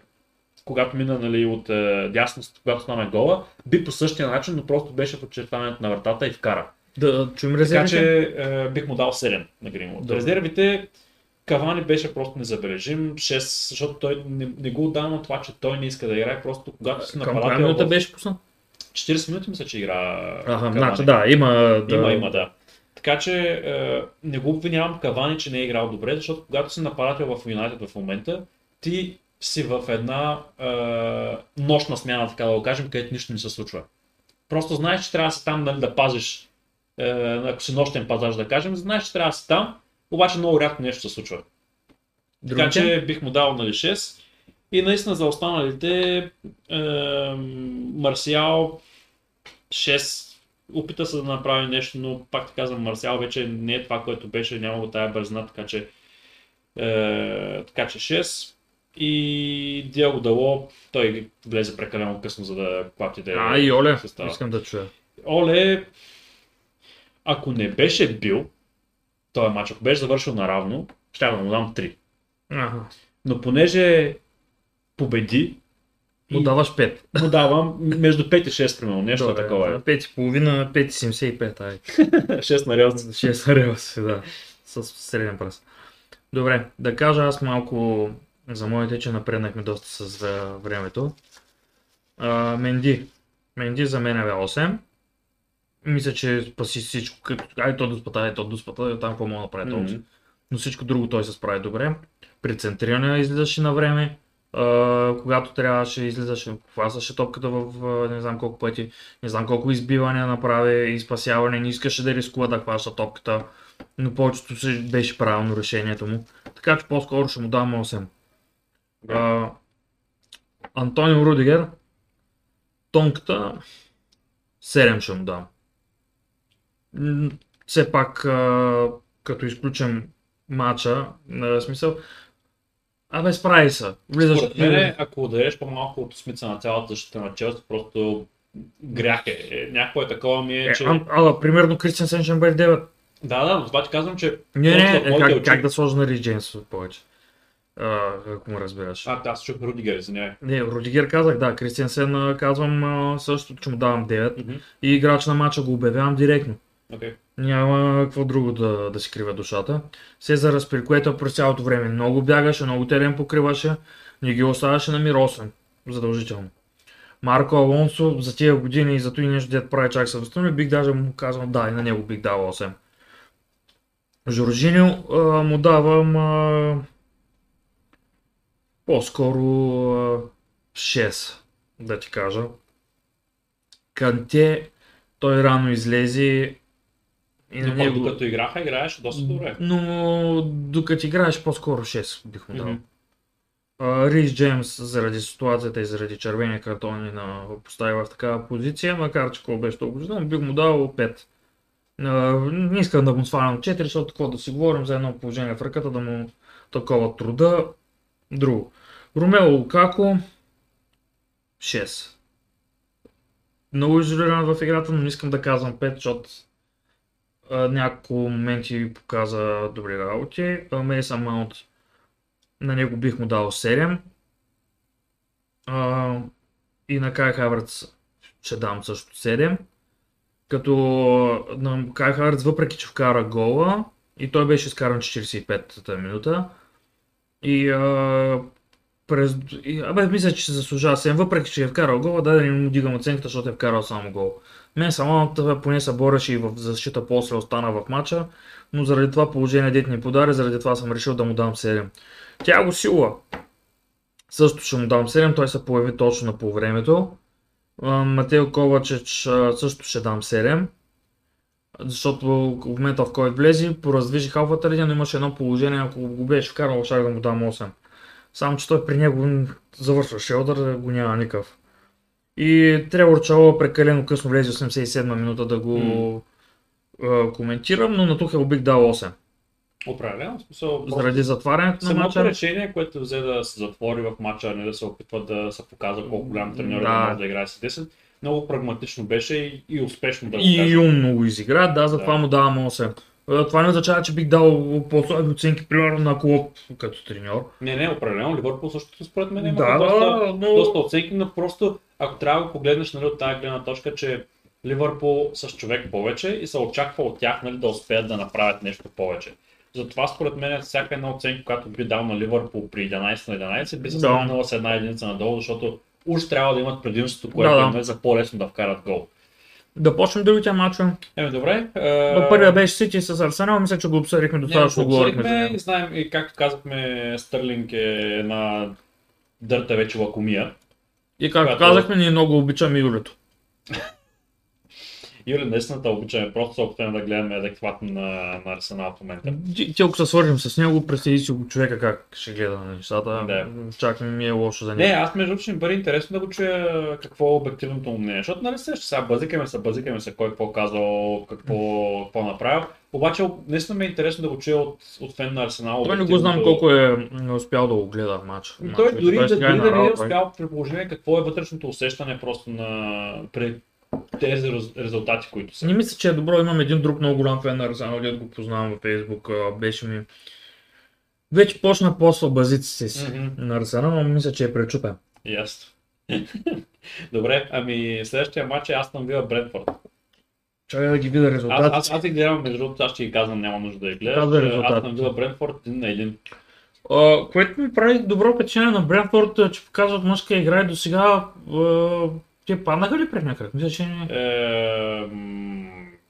когато мина нали, от е, дясно, когато стана гола, би по същия начин, но просто беше в очертаването на вратата и вкара. Да чуем Така резервите. че е, бих му дал 7 на Гринвуд. Добре. Резервите, Кавани беше просто незабележим, 6, защото той не, не го отдава на това, че той не иска да играе, просто когато си Към нападател минута в беше пуснат? 40 минути мисля, че игра Аха, значи да, има да... Има, има, да. Така че е, не го обвинявам Кавани, че не е играл добре, защото когато си нападател в Юнайтед в момента, ти си в една е, нощна смяна, така да го кажем, където нищо не се случва. Просто знаеш, че трябва да си там нали, да пазиш, е, ако си нощен пазаж да кажем, знаеш, че трябва да си там, обаче много рядко нещо се случва. Така Другите? че бих му дал нали 6. И наистина за останалите е, Марсиал 6 опита се да направи нещо, но пак ти казвам, Марсиал вече не е това, което беше, няма го тая бързина, така че, е, така че 6. И Диаго Дало, той влезе прекалено късно, за да плати да е А, и Оле, състава. искам да чуя. Оле, ако не беше бил този матч, ако беше завършил наравно, ще да му дам 3. Ага. Но понеже победи, Му даваш 5. му давам между 5 и 6, примерно, нещо Добре, такова е. на 5,5, 5,75, ай. 6 на релс. 6 релси, да. С среден пръст. Добре, да кажа аз малко за моите, че напреднахме доста с времето. А, Менди. Менди за мен е 8. Мисля, че спаси всичко. Като, ай, то до спата, ай, то до спата, там какво мога да направи mm-hmm. Но всичко друго той се справи добре. При центриране излизаше на време. А, когато трябваше, излизаше, хвасаше топката в не знам колко пъти, не знам колко избивания направи и спасяване, не искаше да рискува да хваща топката, но повечето беше правилно решението му. Така че по-скоро ще му дам 8. А, Антонио Рудигер, тонката 7 ще му дам. Все пак, а, като изключим матча, в смисъл, абе справи се. Влизаш Според мен, ако дадеш по-малко от осмица на цялата защита на Челси, просто грях е. е. Някакво е такова ми е, Е, че... а, ала, примерно Кристиан Сен ще бъде 9. Да, да, но обаче казвам, че... Не, не, е, моите как, как да сложа на Рис Джеймс повече? А, ако му разбираш. А, аз чух Рудигер, извинявай. Не, Рудигер казах, да, Кристиан Сен казвам също, че му давам 9 Мгм. и играч на матча го обявявам директно. Окей. Няма какво друго да, да си крива душата. Сезар Аспирикуета през цялото време много бягаше, много терен покриваше, не ги оставяше на мир 8, задължително. Марко Алонсо за тия години и за и нещо дет прави чак съвестно, бих даже му казал да, и на него бих дал 8. Жоржиньо му давам по-скоро а, 6, да ти кажа. Канте, той рано излезе и на него... докато играха, играеше доста добре. Но докато играеш по-скоро 6 бих му дал. Рис Джеймс заради ситуацията и заради червения картон и на постави в такава позиция, макар че какво беше толкова но бих му дал 5. А, не искам да му свалям 4, защото какво да си говорим за едно положение в ръката, да му такова труда. Друго. Ромео Лукако 6. Много изолиран в играта, но не искам да казвам 5, защото няколко моменти показа добри работи. Мейсън Маунт на него бих му дал 7. А, и на Кай Хавърц ще дам също 7. Като на Кай Хавърц, въпреки че вкара гола, и той беше изкаран 45-та минута, и а, през... И, абе, мисля, че се заслужава 7, въпреки че е вкарал гола, да, да не му дигам оценката, защото е вкарал само гол. Мен само поне се бореше и в защита после остана в матча, но заради това положение дет ни подари, заради това съм решил да му дам 7. Тяго Сила. Също ще му дам 7, той се появи точно на полувремето. А, Матео Ковачеч също ще дам 7. Защото в момента в който влезе, пораздвижи халфата линия, но имаше едно положение, ако го беше вкарал, ще да му дам 8. Само, че той при него завършва шелдър, го няма никакъв. И Тревор Чало прекалено късно влезе 87 минута да го М. а, коментирам, но на Тухел бих дал 8. Определено, смисъл, Заради затварянето на матча. решение, което взе да се затвори в матча, а не да се опитва да се показва колко голям треньор е Да. може да играе с 10, много прагматично беше и, и успешно да го И кажа. умно го изигра, да, затова Да. му давам 8. А, Това не означава, че бих дал по-слаби оценки, примерно на Клоп като треньор. Не, не, определено. Ливърпул също според мен има Да, доста, да, но- доста оценки, но просто ако трябва да го погледнеш нали, от тази гледна точка, че Ливърпул с човек повече и се очаква от тях нали, да успеят да направят нещо повече. Затова според мен всяка една оценка, която би дал на Ливърпул при 11 на 11, би се Да. с една единица надолу, защото уж трябва да имат предимството, което Да, да, е за по-лесно да вкарат гол. Да почнем другите матчове. Еми добре. Uh... Първия беше Сити с Арсенал, мисля, че го обсъдихме достатъчно, го говорихме знаем, и както казахме, Стърлинг е една дърта вече лакомия. И както Когато- казахме, ние много обичаме Юлето. Юли, наистина те обичаме, просто се опитваме да гледаме адекватно на, на Арсенал в момента. Ти, ти ако се свържим с него, представи си го човека как ще гледа на нещата. Да. Чак ми е лошо за Не, него. аз между ще ми бъде интересно да го чуя какво е обективното му мнение, защото нали се, сега базикаме се, базикаме се кой какво казал, какво, какво направил. Обаче наистина ми е интересно да го чуя от, от фен на Арсенал. Той не го знам колко е м, успял да го гледа в матч. Той дори, да, сега дори да не е успял при положение какво е вътрешното усещане просто на при тези рез- резултати, които са. Не мисля, че е добро. Имам един друг много голям фен на Арсенал, дето го познавам във Фейсбук. Беше ми... Вече почна по базиците си Мгм. на Арсенал, но мисля, че е пречупен. Ясно. Добре, ами следващия матч е Астон Вила Бредфорд. Чакай да ги видя Аз, резултатите. аз, аз ги гледам, между другото, аз ще ги казвам, няма нужда да ги гледаш. Казвай Аз резултатите. съм Вила Брентфорд един на един. А, което ми прави добро впечатление на Брентфорд, че показват мъжка игра и до сега а, те паднаха ли пред някак? Мисля, че не. Е,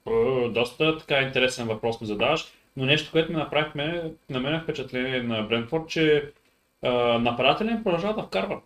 е, доста така интересен въпрос ми задаваш, но нещо, което ми направихме, на мен е впечатление на Брентфорд, че е, нападателен продължава да вкарва.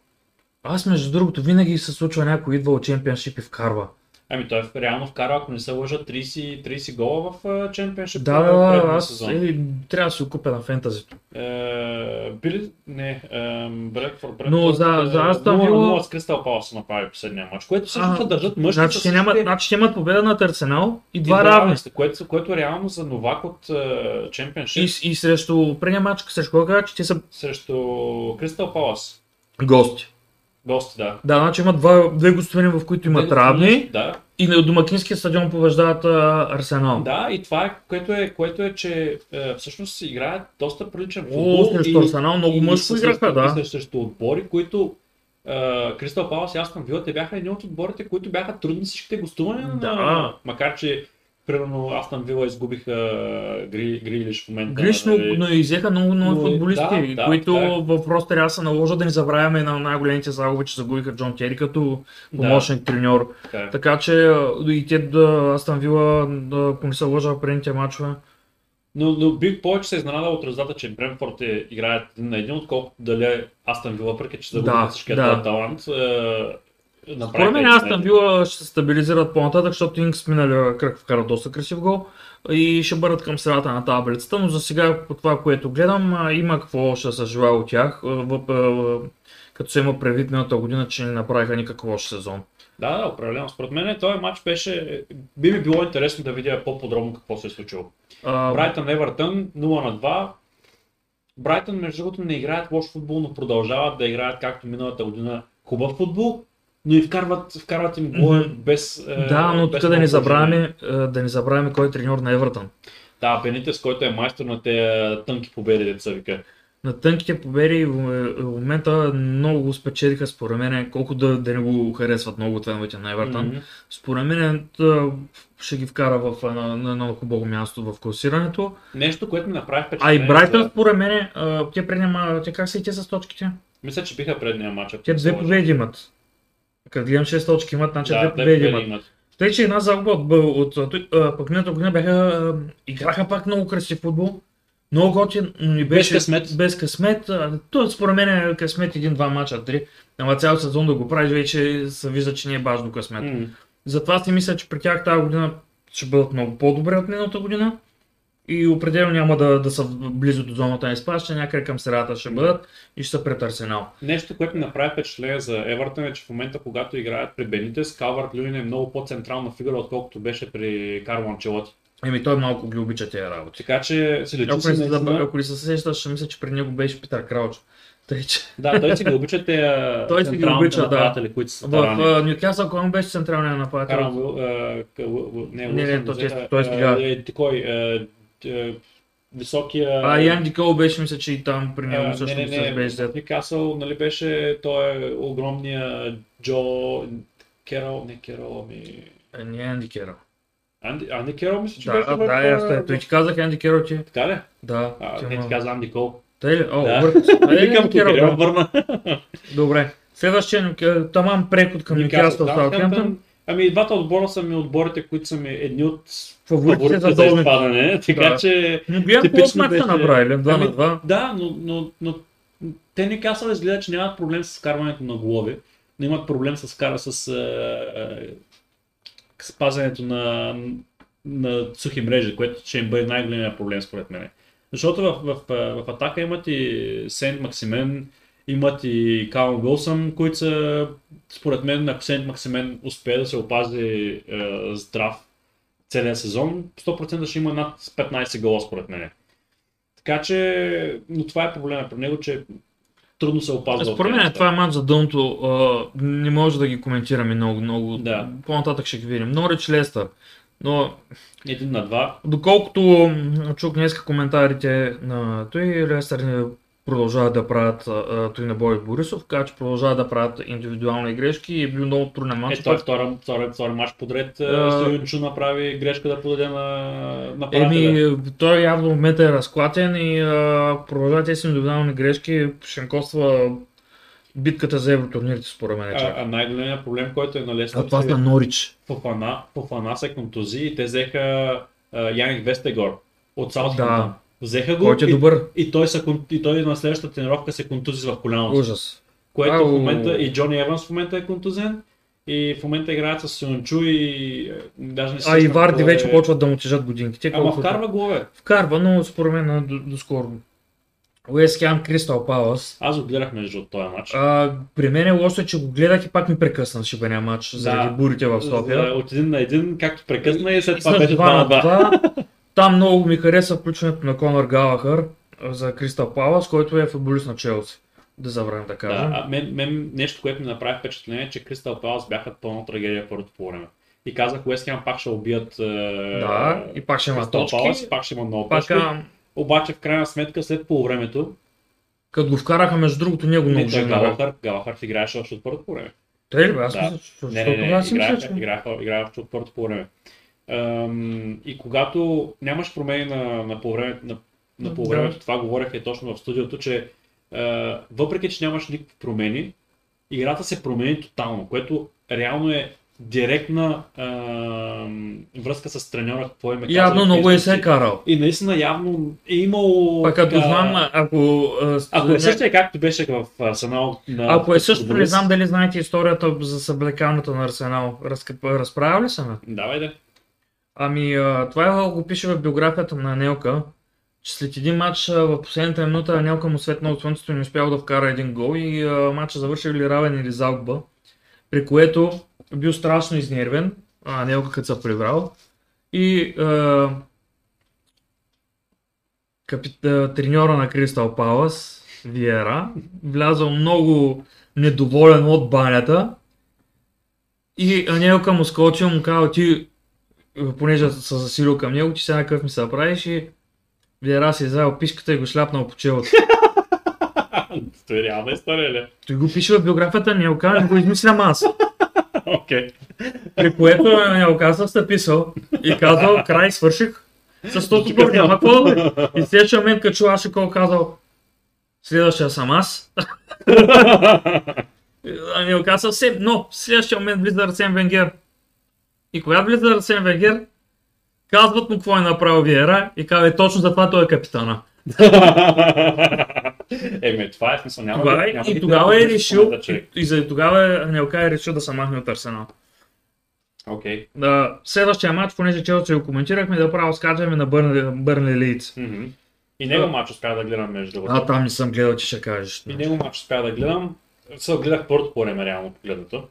Аз между другото винаги се случва някой идва от чемпионшип и вкарва. Ами той реално вкара, ако не се лъжа, 30, 30 гола в Чемпионшип. Да, да, аз е, трябва да си го купя на фентазито. Е, били... Не, е, Брентфорд. Но за- за Астон Вила- 0 с Кристал Палас направи последния матч, което също държат мъжки Значи ще, нямат, значи ще имат победа над Арсенал и два и равни. което, което реално за новак от е, Чемпионшип И, и срещу предния матч, срещу кога че те са срещу Кристал Палас. гости. Гости, да. Да, значи имат два, две гостовини, в които имат равни Да, и на домакинския стадион побеждават а, Арсенал. да, и това е, което е, което е че е, всъщност играят доста приличен О, футбол. срещу Арсенал много мъжко играха, да. и срещу, отбори, които Кристал Палас и Астон Вила, те бяха едни от отборите, които бяха трудни всичките гостувания. Да. На, макар, че примерно Астон Вила изгубиха Гри, Грилиш в момента. Гриш, но, нали. но изеха много, много Но, футболисти, да, да, които да. в просто трябва да се наложат да ни забравяме на най-големите загуби, че загубиха Джон Тери като Да. помощник треньор. Така е. Така че и те да Астан Вила, да, ако не се лъжа в предните мачове. Но, но бих повече се изненадал от резултата, че Брентфорд е, играят един на един, отколкото дали Астон Вила, въпреки че загубиха Да, всичкия да. талант. Е, Според мен един. Вила ще се стабилизират по-нататък, защото Инкс миналия кръг вкара доста красив гол и ще бъдат към средата на таблицата, но за сега по това, което гледам, има какво ще се желая от тях, като се има предвид миналата година, че не направиха никакъв лош сезон. Да, да, определено. Според мен този матч беше... Би ми било интересно да видя по-подробно какво се е случило. Брайтън Евертън 0 на 2. Брайтън, между другото, не играят лош футбол, но продължават да играят както миналата година хубав футбол, но и вкарват, вкарват им Мгм. без. е, да, но без тук да не забравяме, а, да не забравяме кой е треньор на Евертън. Да, Бенитес, който е майстор на тези тънки победи, деца вика. На тънките победи в момента много го спечелиха според мен, колко да, да не го харесват много феновете на Евертън. Мгм. Според мен ще ги вкара в едно, на едно хубаво място в класирането. Нещо, което ми направи А впечатление. и Брайтън, за- според мен, а, те преди ма- те как са и те с точките? Мисля, че биха предния матч. Те две победи имат. Като гледам 6 точки имат, значи Да, две победи имат. имат. Тъй, че една загуба от, от, от, от пък миналата година бяха, играха пак много красив футбол. Много готин, но не беше късмет. Без късмет. То според мен е късмет един-два мача, три. Ама цял сезон да го правиш, вече се вижда, че не е важно късмет. М. Затова си мисля, че при тях тази година ще бъдат много по-добре от миналата година. И определено няма да, да са близо до зоната на изпащане, някъде към средата ще бъдат и ще са пред Арсенал. Нещо, което ми направи впечатление за Евертън е, че в момента, когато играят при Бенитес, Калвард Люин е много по-централна фигура, отколкото беше при Карло Анчелоти. Еми той малко ги обича тези работи. Така че се лечи Ако си наистина. ако ли се сещаш, ще мисля, че при него беше Питър Крауч. Тъй, че Да, той си ги обича те Той си ги обича, да. които са в тарани. а, Нюкасъл кой му беше централният нападател? Карам не, Не, не, Уилсън, той- стига. а, е, Кой? А, е, Високия... А Ян Дикол беше, мисля, че и там при а, него не, също не, се не, беше взет. Никасъл, нали беше, той е огромния Джо Керол, не Керол, ами... Е, Не Анди Керол. Анди, Анди Керол мисля, че Да, беше да, да, а, ясно е. Той ти казах Анди Керол ти. Така ли? Да. А, не ти каза Анди Кол. Тъй ли? О, Да. Е, Викам Керол, да. върна. Добре. Следващия тамам преход към Нюкасъл Саутхемптън. Ами и двата отбора са ми отборите, които са ми едни от Фаворитите за за изпадане, така Да. че... Но гледам Типично беше- направили, 2 Ами, на 2. Да, но, но, но те не казват изгледа, че нямат проблем с вкарването на голове, но имат проблем с кара с е, е, спазването на, на сухи мрежи, което ще им бъде най-големия проблем според мен. Защото в, в, в, в атака имат и Сент Максимен, имат и Калм Уилсън, които са, според мен, ако Сент Максимен успее да се опази е, здрав целия сезон, 100% ще има над 15 гола според мен. Така че, но това е проблема при него, че трудно се опазва. Според мен неща. това е матч за дъното. а, Не може да ги коментираме много, много. Да. По-нататък ще ги видим. Норич Лестър. Но Един на два. доколкото чух днес коментарите на той Лестър не продължават да правят а, той на Бой Борисов, така че продължават да правят индивидуални грешки и е бил много труден мач. Е, той втори, втори, втори мач подред А, направи грешка да подаде на, на приятеля. Еми, той явно в момента е разклатен и а, продължават тези индивидуални грешки, ще коства битката за евротурнирите според мен. А, чак. а най-големият проблем, който е на А Лестър, това на Норич. Фофана, Фофана се контузи и те взеха а, Яник Вестегор от Саутхемптън. Да. Взеха го Който е и, добър. и, той кон- и той на следващата тренировка се контузи в коляното. Ужас. Което Ау. в момента и Джони Еванс в момента е контузен. И в момента играят с Сюнчу и е, даже не се А и Варди кой е- вече почват да му тежат годинките. Ама вкарва голове. Вкарва, но според мен до, доскоро. Уест Хем Кристал Палас. Аз го гледах между този матч. А, при мен е лошо, че го гледах и пак ми прекъсна шибения матч заради бурите в София. От един на един, както прекъсна и след това беше 2 на 2. Там много ми хареса включването на Конор Галахър за Кристал Палас, който е футболист на Челси. Да забравим да кажем. Да, мен, мен, нещо, което ми направи впечатление, е, че Кристал Палас бяха пълна трагедия в първото по време. И казах, Уест Хем пак ще убият е, Да, и пак ще има точки. Палас, пак ще има много Пак, точки. Обаче в крайна сметка след полувремето, като го вкараха, между другото, ние го не, той наложихме. Галахър, Галахър играеше още от първото по време. Те ли бе? Аз Да. мисля, че Не, не, не, мисля, играеха, че... играеха, играеха от първото по време. Ам, и когато нямаш промени на, на полувремето, на, на Да. полувремето, това говорех и точно в студиото, че а, въпреки, че нямаш никакви промени, играта се промени тотално, което реално е директна ам, връзка с треньора, какво им е Явно много е се е карал. И наистина явно е имало... Пак като знам, ако... а, Ако е същия както беше в Арсенал на... Ако е също, не знам дали знаете историята за съблекалната на Арсенал. Разправя ли се ме? Давай да. Ами, това го пише в биографията на Нелка, че след един матч в последната минута Нелка му светна от слънцето и не успял да вкара един гол и матча завършил или равен или загуба, при което бил страшно изнервен, а Нелка като се прибрал и а, капит... треньора на Кристал Палас, Виера, влязал много недоволен от банята и Анелка му скочил, му казал ти понеже се засилил към него, че сега какъв ми се правиш и Виера си е взел пишката и го шляпнал по челото. Това е реална история ли? Той го пише в биографията, не го казва, не го измислям аз. Окей. При което не го сте писал и казал, край, свърших. С този тук няма какво. И следващия момент, като чува Ашикол казал, следващия съм аз. А не го съвсем, но в следващия момент влиза Арсен Венгер. И когато влиза Арсен Венгер, казват му какво е направил Виера и казва, «Е, точно затова той е капитана. Еми, това е смисъл. Няма, Тогава, да- няма и да тогава е решил, и, и за тогава Анелка е решил да се махне от Арсенал. Окей. Да, следващия матч, понеже Челси го коментирахме, да право скачаме на Бърнли, Лийдс. Мгм. И него матч успях да гледам между другото. А, там не съм гледал, че ще кажеш. И него матч успях да гледам. Сега гледах първото по време, реално погледнато.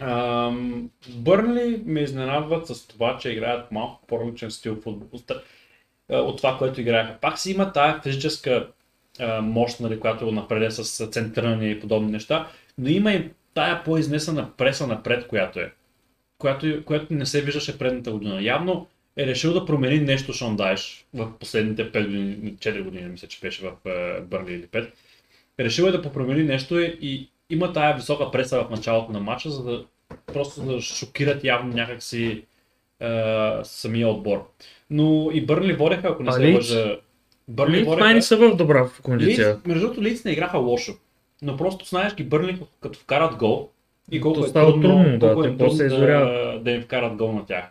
Ам, Бърнли ме изненадват с това, че играят малко по-различен стил футбол от- това, което играеха. Пак си има тая физическа мощ, нали, която напреде с центриране и подобни неща, но има и тая по-изнесена преса напред, която е. Която, която не се виждаше предната година. Явно е решил да промени нещо Шон Дайш в последните 5 години, 4 години, мисля, че беше в Бърли или 5. Решил е да попромени нещо и има тая висока преса в началото на матча, за да просто да шокират явно някакси е, самия отбор. Но и Бърли водеха, ако не се лъжа. Бърли Лийдс май не са в добра кондиция. Лийдс, между другото, Лийдс не играха лошо. Но просто знаеш ги Бърли, като вкарат гол и колко То е трудно, трудно, да, колко е трудно изгоряват. да, да им вкарат гол на тях.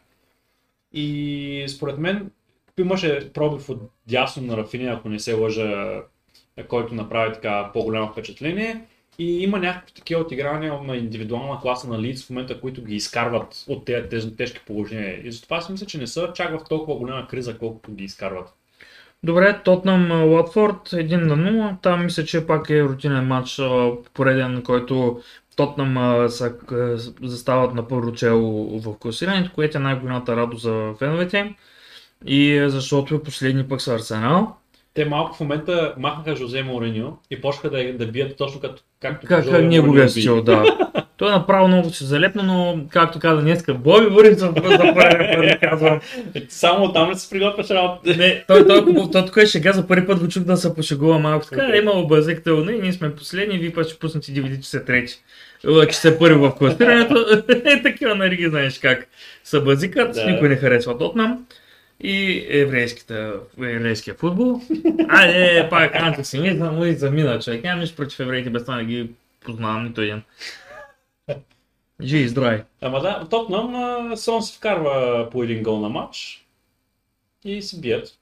И според мен имаше пробив от дясно на Рафиния, ако не се лъжа, който направи така по-голямо впечатление. И има някакви такива отиграния на индивидуална класа на Лидс в момента, които ги изкарват от тези, тежки положения. И затова си мисля, че не са чак в толкова голяма криза, колкото ги изкарват. Добре, Тотнам Уотфорд 1 на 0. Там мисля, че пак е рутинен матч, пореден, който Тотнам застават на първо чело в класирането, което е най-голямата радост за феновете. И защото последни пък са Арсенал. Те малко в момента махнаха Жозе Мориньо и почнаха да, да бият точно като, както Как, как Мориньо би. стил, да. Той е направо много си залепна, но както каза днеска, Боби Борисов за първи път казвам. Само там ли се приготвяш работа? Не, той, той, той, той тук е шега, за първи път го чух да се пошегува малко. Така Окей. е имало базик и ние сме последни, вие път ще пуснете DVD, че сте трети. Че сте първи в класирането. Е, такива, нали ги знаеш как са базикат, Да. никой не харесва Тотнам. И еврейската, еврейския футбол. Айде, пак антисемизъм и замина човек. Нямам нищо против евреите, без това не ги познавам нито един. Живи и здрави. Ама да, Тотнам само се вкарва по един гол на матч и се бият.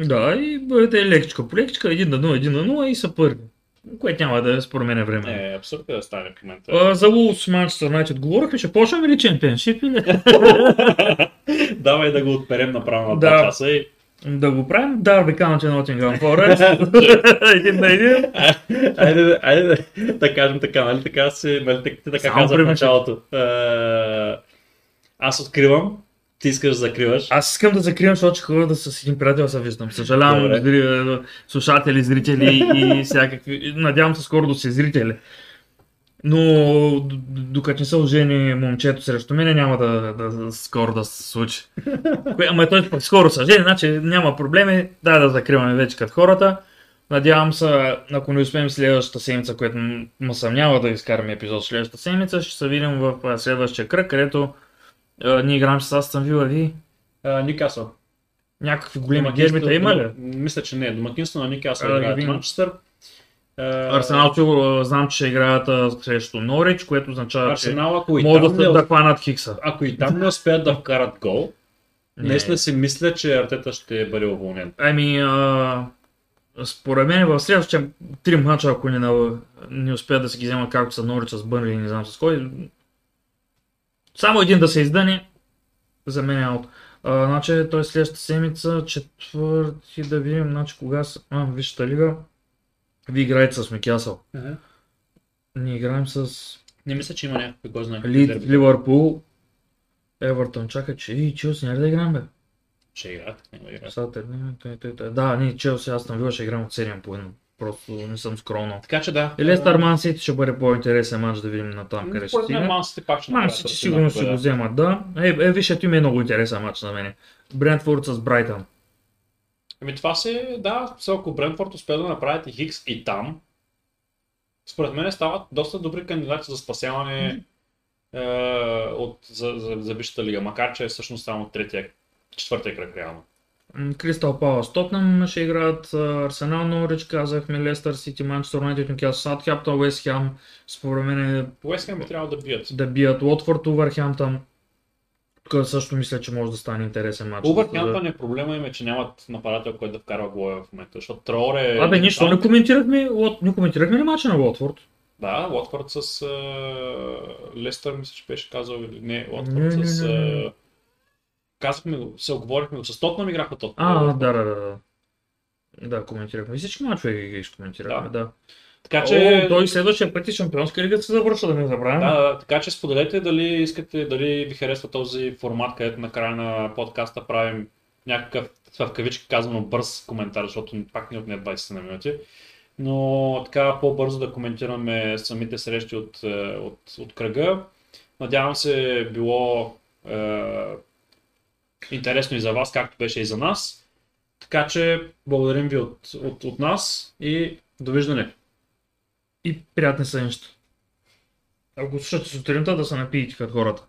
Да, и бъдете лекичка по лекичка, 1 на 0, 1 на 0 и са първи. Което няма да според мен време. Е, абсурд е да стане в момента. А, за Wolves Manchester United говорихме, ще почнем ли чемпионшип или? Давай да го отперем направо на Да. 2 часа и... да го правим. Дарби Каунти Nottingham Forest. един на един. айде, айде да, да кажем така, нали така си, нали така, ти така Само каза в началото. Е, аз откривам, ти искаш да закриваш. Аз искам да закривам, защото ходя да с един приятел се виждам. Съжалявам, Добре. зри- слушатели, зрители и всякакви. Надявам се скоро да се зрители. Но докато не се ожени момчето срещу мен, няма да, да, да скоро да се случи. Ама той пък скоро се жени, значи няма проблеми. Да, да закриваме вече като хората. Надявам се, ако не успеем следващата седмица, което ме съмнява да изкараме епизод следващата седмица, ще се видим в следващия кръг, където а, ние играем с Астън Вила. Ви Никасъл. някакви големи дербита има ли? Мисля, че не. Домакинство на Никасъл ги играят. Манчестър. Е, Арсенал, чу, знам, че играят а, срещу Норич, което означава, Арсенал, ако че могат да, не, да хванат Хикса. ако и там не успеят да вкарат гол, наистина си мисля, че Артета ще бъде уволнен. Ами, а, според мен в следващия три мача, ако не, не успеят да се ги вземат както са Норич с Бърнли, не знам с кой, само един да се издъни, за мен е аут. А, значи, той следващата седмица, четвърти да видим, значи кога са... А, Висшата лига. Вие играете с Микясъл. Ние играем с Не мисля, че има някакви, кой знае. Лид, дерби. Ливърпул, Евертон. Чакай, че и Челси няма ли да играем, бе? Ще играят, няма да играят. Да, ние Челси, аз съм вила, ще играм от 7 по 1. Просто не съм скромно. Така че да. И Лестър Ман Сити ще бъде по-интересен матч да видим на там, къде ще мен стигне. Ман Сити пак ще Ман Сити сигурно ще го вземат, да. Е, е вижте, има е много интересен матч на мене. Брентфорд с Брайтън. Ами това си, да, все ако Брентфорд успее да направят и Хикс и там, според мен стават доста добри кандидати за спасяване е, от, за, за, за Висшата лига, макар че е всъщност само третия, четвъртия кръг реално. Кристал Палас Тотнам ще играят, Арсенал Норич, казахме, Лестър Сити, Манчестър Юнайтед, Нюкасъл, Саутхемптън, Уест Хем, според мен е Уест Хем би трябвало да бият. да бият Уотфорд, Увърхемптън. Тук също мисля, че може да стане интересен матч. Увърхемптън е проблема им е, че нямат нападател, който да вкарва голове в момента, защото Траоре... Абе, нищо, не коментирахме, не коментирахме ли матча на Уотфорд? Да, Уотфорд с е, Лестър, мисля, че беше казал, не, Уотфорд с... Казахме, го, се оговорихме, го, с Тотнам играха Тотнам. А, да, да, да. да. Да, коментирахме. Всички мачове ги изкоментирахме, да. Така Че... О, той следващия път и шампионска лига се завършва, да не забравяме. Да, да, така че споделете дали искате, дали ви харесва този формат, където на края на подкаста правим някакъв, в кавички казано, бърз коментар, защото пак ни отне 20 на минути. Но така по-бързо да коментираме самите срещи от, е, от, от кръга. Надявам се било е, интересно и за вас, както беше и за нас. Така че благодарим ви от, от, от нас и довиждане. И приятни сънища. Ако слушате сутринта, да се напиете като хората.